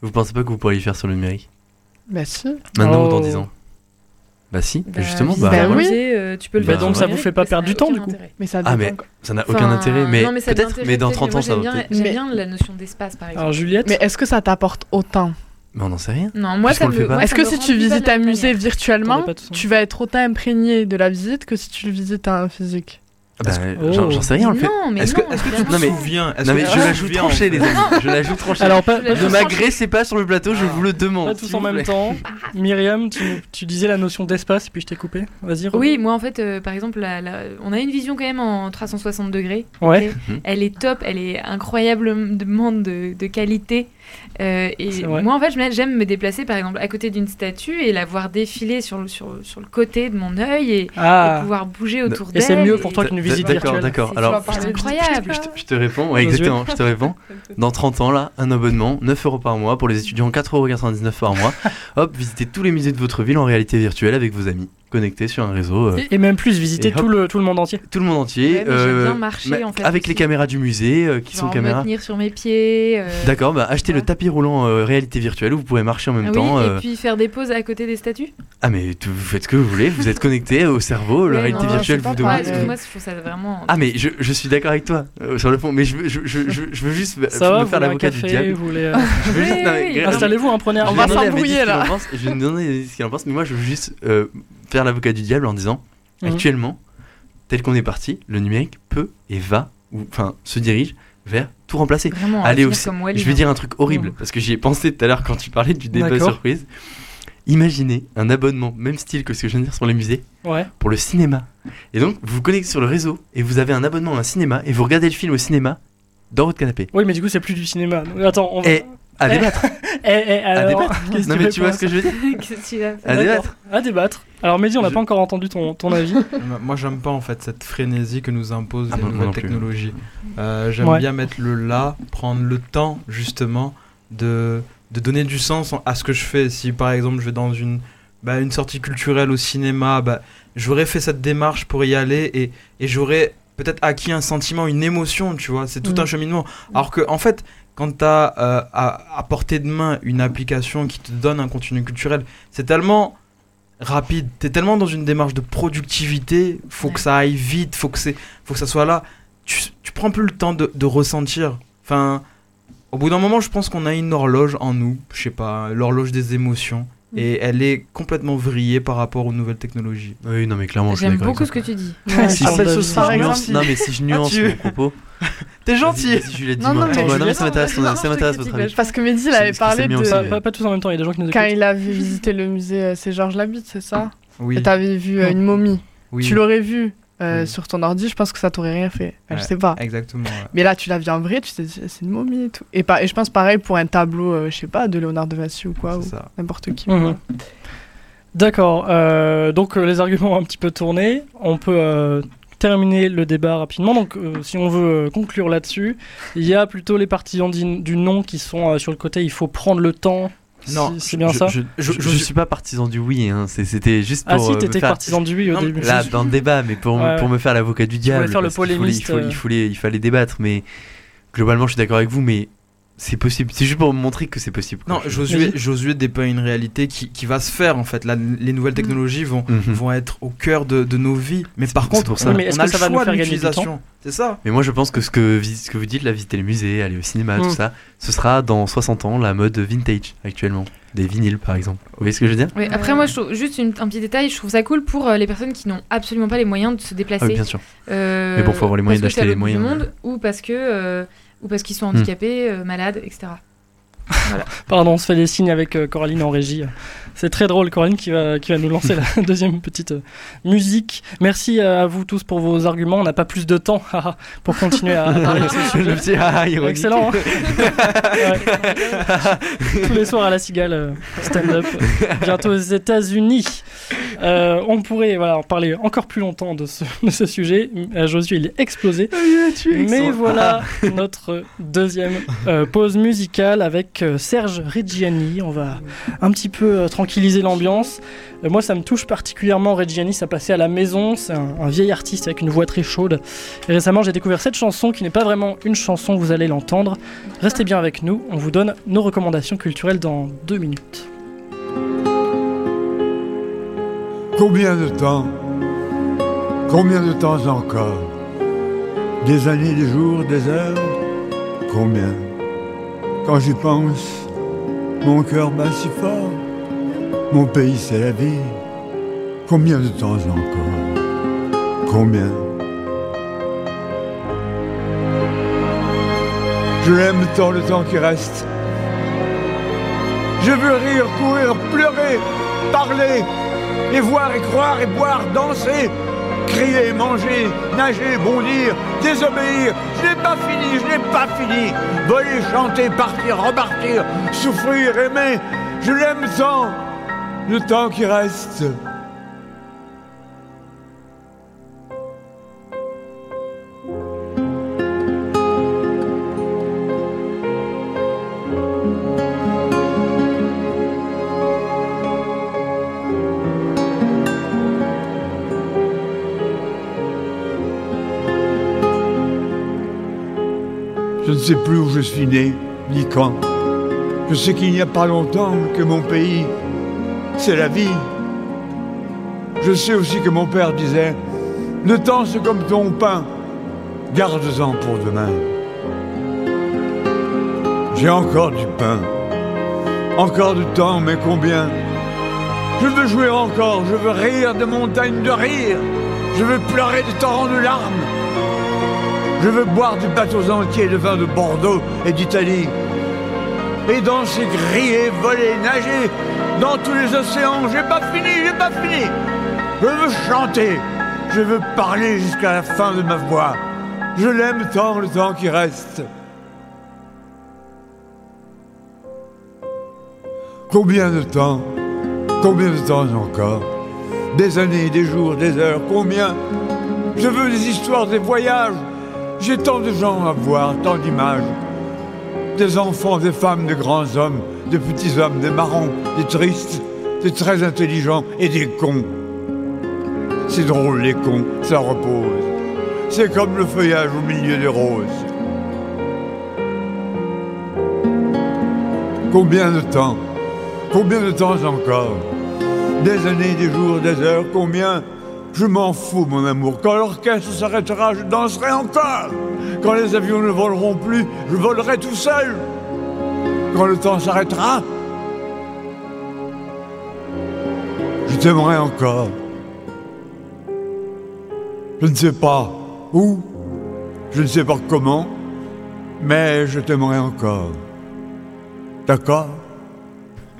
vous pensez pas que vous pourriez le faire sur le numérique? Bah si. Maintenant ou dans Oh. 10 ans? Bah si, Bah, justement. Bah, Bah oui. euh, tu peux le Bah, donc ça vous fait pas perdre du temps, du coup. intérêt. Mais ça Ah, mais ça n'a aucun Enfin, intérêt. Mais non, mais ça a de peut-être, mais dans peut-être, 30 moi, ans, ça va j'aime bien, peut-être. J'aime Mais- bien la notion d'espace, par exemple. Alors, Juliette Mais est-ce que ça t'apporte autant Mais on n'en sait rien. non, moi, ça me, fait pas. moi, Est-ce ça que me si tu visites un musée manière. virtuellement, tu vas être autant imprégné de la visite que si tu le visites un physique Oh. j'en sais rien, on le fait. Non, mais Est-ce que, non, est-ce que tu te Non, mais- souviens est-ce Non que mais tu je te la joue souviens, tranchée les amis, je la joue tranchée. Alors, pas, Ne tous- m'agressez pas sur le plateau, je vous le demande. pas s'il tous en vous même plaît. temps. Myriam, tu, tu disais la notion d'espace, et puis je t'ai coupé. Vas-y. re- Oui, moi en fait, euh, par exemple, la- la- on a une vision quand même en 360 degrés. Ouais. ok? Mhm. Elle est top, elle est incroyablement de, de qualité. Euh, et moi en fait, j'aime- me déplacer par exemple à côté d'une statue et la voir défiler sur le, sur, sur le côté de mon œil et, et Ah. pouvoir bouger autour Et d'elle. c'est mieux pour toi qu'une visite D'accord, virtuelle. d'accord. C'est- Alors, c'est je te- incroyable. je te, je te réponds, ouais, Vas-y. exactement, je te réponds. Dans 30 ans, là, un abonnement, 9 euros par mois, pour les étudiants, 4,99 euros par mois. Hop, visitez tous les musées de votre ville en réalité virtuelle avec vos amis, connectés sur un réseau. euh, Et, et même plus, visiter tout le, tout le monde entier. tout le monde entier. Ouais, j'aime bien en fait, avec aussi. les caméras du musée, euh, qui Genre sont caméras. me tenir sur mes pieds. euh, D'accord, bah achetez le tapis roulant euh, réalité virtuelle où vous pourrez marcher en même ah oui, temps. euh, Et puis faire des pauses à côté des statues. Ah mais vous faites ce que vous voulez, vous êtes connecté au cerveau, la réalité non, virtuelle vous demande. Moi, je trouve ça vraiment. Ah mais je, je suis d'accord avec toi euh, sur le fond, mais je veux, je, je, veux juste me Ça va, me vous faire l'avocat du diable. euh, Installez-vous, prenez un Je On vais va s'embrouiller, ce qu'il en là. pense, Je vais lui demander ce qu'il en pense, mais moi je veux juste euh, faire l'avocat du diable en disant Mhm. actuellement, tel qu'on est parti, le numérique peut et va, ou enfin se dirige vers tout remplacer. Vraiment, Allez aussi, je vais hein. dire un truc horrible Mhm. parce que j'y ai pensé tout à l'heure quand tu parlais du débat surprise. Imaginez un abonnement, même style que ce que je viens de dire sur les musées, Ouais. pour le cinéma. Et donc, vous vous connectez sur le réseau et vous avez un abonnement à un cinéma et vous regardez le film au cinéma dans votre canapé. Oui, mais du coup, c'est plus du cinéma. Attends, on va... Et à Eh, débattre. Eh, eh, alors, qu'est-ce Non que mais tu vois à ce que je veux dire Qu'est-ce que tu vas faire À débattre. À débattre. Alors, Mehdi, on n'a Je- pas encore entendu ton, ton avis. Moi, j'aime pas en fait cette frénésie que nous imposent Ah, les moi- nouvelles non plus. technologies. Euh, J'aime Ouais. bien mettre le là, prendre le temps justement de, de donner du sens en- à ce que je fais. Si par exemple je vais dans une, bah, une sortie culturelle au cinéma, bah, j'aurais fait cette démarche pour y aller et, et j'aurais peut-être acquis un sentiment, une émotion, tu vois. C'est tout Mhm. un cheminement. Alors que en fait, quand tu as à, à portée de main une application qui te donne un contenu culturel, c'est tellement rapide, t'es tellement dans une démarche de productivité, faut que ça aille vite, faut que, faut que ça soit là. Tu, tu prends plus le temps de, de ressentir. Enfin, au bout d'un moment, je pense qu'on a une horloge en nous, je sais pas, l'horloge des émotions. Et elle est complètement vrillée par rapport aux nouvelles technologies. Oui, non mais clairement, je suis J'aime d'accord beaucoup ce que tu dis. Ouais, Si, je si, je nuance, non mais si je nuance tu- mon propos. T'es vas-y, Juliette, Non, non, mais Ouais, non, mais ça m'intéresse, ça m'intéresse votre avis. Parce que Mehdi, il avait parlé de. aussi. Pas, pas- pas tous en même temps, il y a des gens qui nous Quand écoutent. il avait visité le musée, euh, c'est Georges Labitte, c'est ça? Oui. Et t'avais vu euh, une momie. oui. Tu l'aurais vu euh, Oui. sur ton ordi, je pense que ça t'aurait rien fait. Je sais pas. Exactement. ouais. Mais là, tu l'as vu en vrai, tu t'es dit, c'est une momie et tout. Et, je pense pareil pour un tableau, euh, je sais pas, de Léonard de Vinci ou quoi, ou n'importe qui. Mhm. D'accord. euh, donc, les arguments ont un petit peu tourné. On peut euh, terminer le débat rapidement. Donc, euh, si on veut euh, conclure là-dessus, il y a plutôt les partisans du, du non qui sont euh, sur le côté il faut prendre le temps. Non, Si- c'est bien je, ça Je, je, je suis pas partisan du oui, hein. c'était juste pour. Ah si, euh, me t'étais faire- partisan du oui au Non, début. Là, dans le débat, mais pour, Ouais. pour me faire l'avocat du diable. faire le fallait- polémiste, Il, faut- euh. il, fallait- il fallait débattre, mais globalement, je suis d'accord avec vous, mais c'est possible. C'est juste pour me montrer que c'est possible. quoi. Non, Josué, Josué dépeint une réalité qui, qui va se faire en fait. Là, les nouvelles technologies vont, Mhm. vont être au cœur de, de nos vies. Mais par contre, pour ça. on, Oui, mais est-ce on a que ça le va nous choix faire de gagner du l'utilisation. C'est ça. Mais moi, je pense que ce que, ce que vous dites, là, visiter les musées, aller au cinéma, tout Mm. ça, ce sera dans 60 ans la mode vintage actuellement. Des vinyles, par exemple. Vous voyez ce que je veux dire? Oui, après, moi, je trouve, juste une- un petit détail, je trouve ça cool pour euh, les personnes qui n'ont absolument pas les moyens de se Ah déplacer. oui, bien sûr. Euh, Mais bon, faut avoir les moyens d'acheter les moyens. monde, ou parce que euh, ou parce qu'ils sont Hmm. handicapés, euh, malades, etc. Pardon, on se fait des signes avec euh, Coraline en régie. C'est très drôle, Coraline, qui va, qui va nous lancer la deuxième petite euh, musique. Merci euh, à vous tous pour vos arguments. On n'a pas plus de temps pour continuer à parler de ce ah. Excellent. hein. Tous les soirs à la cigale, euh, stand-up. Bientôt aux États-Unis. Euh, on pourrait voilà, en parler encore plus longtemps de ce, de ce sujet. Euh, Josué, il est explosé. Mais voilà notre deuxième euh, pause musicale avec Serge Reggiani. On va un petit peu euh, tranquilliser l'ambiance. Euh, moi, ça me touche particulièrement. Reggiani, ça passait à la maison. C'est un, vieil artiste avec une voix très chaude. Et récemment, j'ai découvert cette chanson qui n'est pas vraiment une chanson, vous allez l'entendre. Restez bien avec nous. On vous donne nos recommandations culturelles dans deux minutes. Combien de temps Combien de temps encore? Des années, des jours, des heures? Combien? Quand j'y pense, mon cœur bat si fort. Mon pays, c'est la vie. Combien de temps encore? Combien? Je l'aime tant le temps qui reste. Je veux rire, courir, pleurer, parler, et voir et croire et boire, danser, crier, manger, nager, bondir, désobéir. Je n'ai pas fini, je n'ai pas fini. Voler, chanter, partir, repartir, souffrir, aimer. Je l'aime tant le temps qui reste. Je ne sais plus où je suis né, ni quand. Je sais qu'il n'y a pas longtemps que mon pays, c'est la vie. Je sais aussi que mon père disait, le temps c'est comme ton pain, garde-en pour demain. J'ai encore du pain, encore du temps, mais combien? Je veux jouer encore, je veux rire de montagnes de rire, je veux pleurer des torrents de larmes. Je veux boire des bateaux entiers de vin de Bordeaux et d'Italie. Et danser, crier, voler, nager dans tous les océans. J'ai pas fini, j'ai pas fini. Je veux chanter, je veux parler jusqu'à la fin de ma voix. Je l'aime tant le temps qui reste. Combien de temps Combien de temps encore? Des années, des jours, des heures, combien? Je veux des histoires, des voyages. J'ai tant de gens à voir, tant d'images. Des enfants, des femmes, des grands hommes, des petits hommes, des marrons, des tristes, des très intelligents et des cons. C'est drôle les cons, ça repose. C'est comme le feuillage au milieu des roses. Combien de temps Combien de temps encore? Des années, des jours, des heures, combien Je m'en fous, mon amour. Quand l'orchestre s'arrêtera, je danserai encore. Quand les avions ne voleront plus, je volerai tout seul. Quand le temps s'arrêtera, je t'aimerai encore. Je ne sais pas où, je ne sais pas comment, mais je t'aimerai encore. D'accord?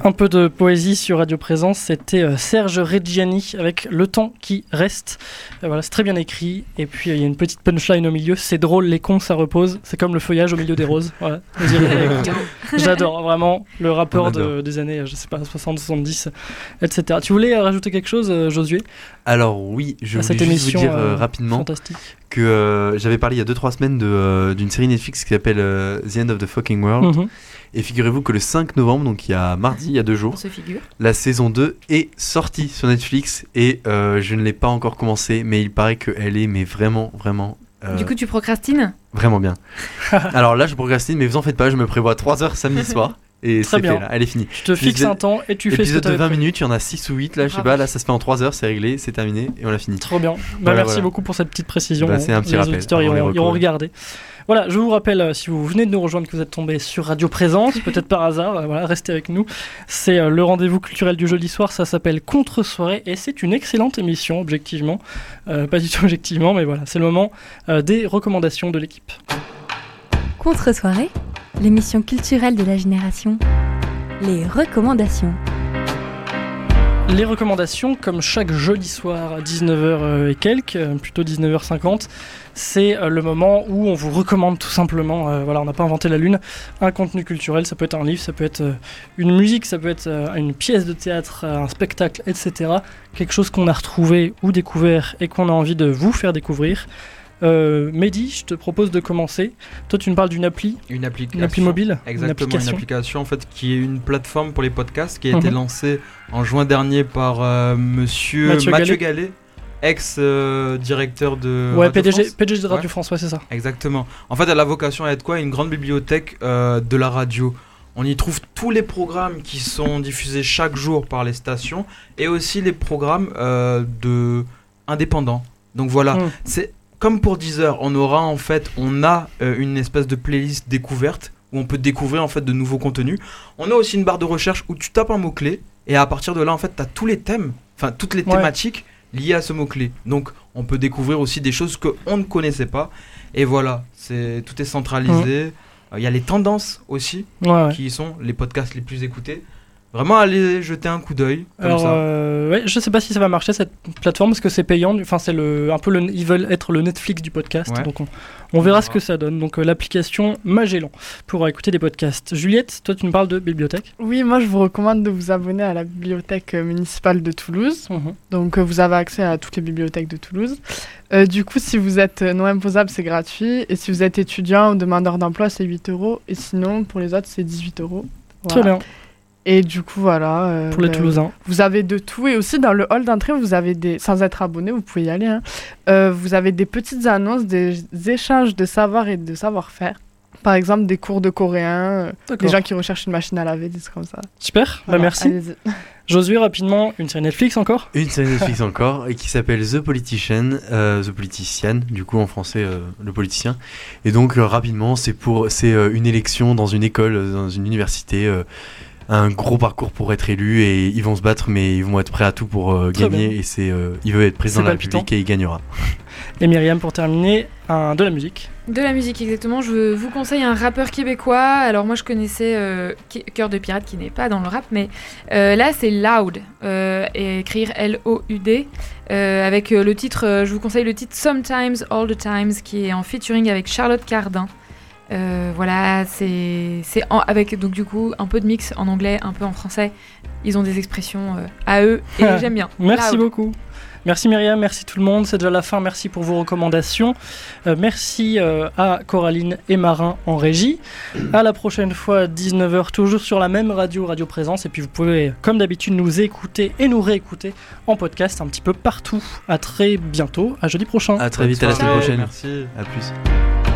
Un peu de poésie sur Radio Présence, c'était euh, Serge Reggiani avec Le temps qui reste. Euh, voilà, c'est très bien écrit. Et puis euh, il y a une petite punchline au milieu. C'est drôle, les cons, ça repose. C'est comme le feuillage au milieu des roses. Voilà. J'adore vraiment le rappeur On de- des années, je sais pas, 60, 70, etc. Tu voulais rajouter quelque chose, Josué? Alors oui, je voulais cette juste émission vous dire euh, rapidement fantastique que euh, j'avais parlé il y a 2-3 semaines de, euh, d'une série Netflix qui s'appelle euh, The End of the Fucking World. Mhm. Et figurez-vous que le 5 novembre, donc il y a mardi, il y a deux jours, la saison 2 est sortie sur Netflix et euh, je ne l'ai pas encore commencé, mais il paraît qu'elle est mais vraiment, vraiment, euh, Du coup, tu procrastines? vraiment bien. Alors là, je procrastine, mais vous en faites pas, je me prévois 3 heures samedi soir et c'est bien. fait là, elle est finie. Je te fixe Épisode- un temps et tu fais ce que Épisode de t'avais 20 prévu. minutes, il y en a 6 ou 8 là, je sais pas, là ça se fait en 3 heures, c'est réglé, c'est terminé et on l'a fini. Trop bien. Bah, Voilà, merci voilà. beaucoup pour cette petite précision. Bah, c'est un petit les rappel auditeurs les iront, iront regarder. Voilà, je vous rappelle, euh, si vous venez de nous rejoindre, que vous êtes tombé sur Radio Présence, peut-être par hasard, euh, voilà, restez avec nous. C'est euh, le rendez-vous culturel du jeudi soir, ça s'appelle Contre-soirée et c'est une excellente émission, objectivement. Euh, pas du tout objectivement, mais voilà, c'est le moment euh, des recommandations de l'équipe. Contre-soirée, l'émission culturelle de la génération. Les recommandations. Les recommandations, comme chaque jeudi soir à 19h et quelques, euh, plutôt 19h50, c'est euh, le moment où on vous recommande tout simplement, euh, voilà, on n'a pas inventé la lune, un contenu culturel, ça peut être un livre, ça peut être euh, une musique, ça peut être euh, une pièce de théâtre, euh, un spectacle, etc. Quelque chose qu'on a retrouvé ou découvert et qu'on a envie de vous faire découvrir. Euh, Mehdi, je te propose de commencer. Toi, tu me parles d'une appli, Une application. une appli mobile, Exactement, une application. application. en fait qui est une plateforme pour les podcasts qui a été Mhm. lancée en juin dernier par euh, monsieur Mathieu Mathieu, Gallet. Gallet, ex-directeur de Ouais, Radio PDG, France. PDG de Radio Ouais. France, ouais, c'est ça. Exactement. En fait, elle a vocation à être quoi? Une grande bibliothèque euh, de la radio. On y trouve tous les programmes qui sont diffusés chaque jour par les stations et aussi les programmes euh, de indépendants. Donc voilà, Mm. c'est comme pour Deezer, on aura en fait, on a euh, une espèce de playlist découverte où on peut découvrir en fait de nouveaux contenus. On a aussi une barre de recherche où tu tapes un mot clé et à partir de là en fait, tu as tous les thèmes, enfin toutes les Ouais. thématiques liées à ce mot clé. Donc on peut découvrir aussi des choses que on ne connaissait pas et voilà, c'est tout est centralisé. Euh, Il y a les tendances aussi, Ouais, ouais. qui sont les podcasts les plus écoutés. Vraiment, allez jeter un coup d'œil. Alors, ça. euh, ouais, je sais pas si ça va marcher cette plateforme parce que c'est payant. Enfin, c'est le, un peu le, ils veulent être le Netflix du podcast. Ouais. Donc, on, on verra ce que ça donne. Donc, euh, l'application Magellan pour écouter des podcasts. Juliette, toi, tu nous parles de bibliothèque? Oui, moi je vous recommande de vous abonner à la bibliothèque euh, municipale de Toulouse. Mhm. Donc euh, vous avez accès à toutes les bibliothèques de Toulouse. Euh, du coup, si vous êtes euh, non imposable, c'est gratuit. Et si vous êtes étudiant ou demandeur d'emploi, c'est 8 euros. Et sinon, pour les autres, c'est 18 euros. Très bien. Et du coup, voilà. euh, Pour les ben, Toulousains. Vous avez de tout. Et aussi, dans le hall d'entrée, vous avez des. Sans être abonné, vous pouvez y aller. hein. Euh, vous avez des petites annonces, des échanges de savoir et de savoir-faire. Par exemple, des cours de coréen, euh, des gens qui recherchent une machine à laver, des trucs comme ça. Super. Bah, Voilà, merci. allez-y. Josué, rapidement, une série Netflix encore? Une série Netflix encore et qui s'appelle The Politician, euh, The Politician, du coup en français euh, le politicien. Et donc euh, rapidement, c'est pour c'est euh, une élection dans une école, dans une université, euh, un gros parcours pour être élu et ils vont se battre, mais ils vont être prêts à tout pour euh, gagner. bien. Et c'est euh, il veut être président de la. République et il gagnera. Et Myriam, pour terminer, un, de la musique. De la musique, exactement. Je vous conseille un rappeur québécois. Alors, moi, je connaissais euh, Cœur de Pirate qui n'est pas dans le rap, mais euh, là, c'est Loud. euh, et écrire L-O-U-D. euh, avec euh, le titre, euh, je vous conseille le titre Sometimes, All the Times, qui est en featuring avec Charlotte Cardin. Euh, voilà, c'est avec donc du coup un peu de mix en anglais, un peu en français. Ils ont des expressions euh, à eux et j'aime bien. Merci beaucoup. Merci Myriam, merci tout le monde. C'est déjà la fin. Merci pour vos recommandations. Euh, merci euh, à Coraline et Marin en régie. À la prochaine fois, 19h, toujours sur la même radio, Radio Présence. Et puis vous pouvez, comme d'habitude, nous écouter et nous réécouter en podcast un petit peu partout. À très bientôt, à jeudi prochain. À très vite, à la semaine prochaine. Merci. À plus.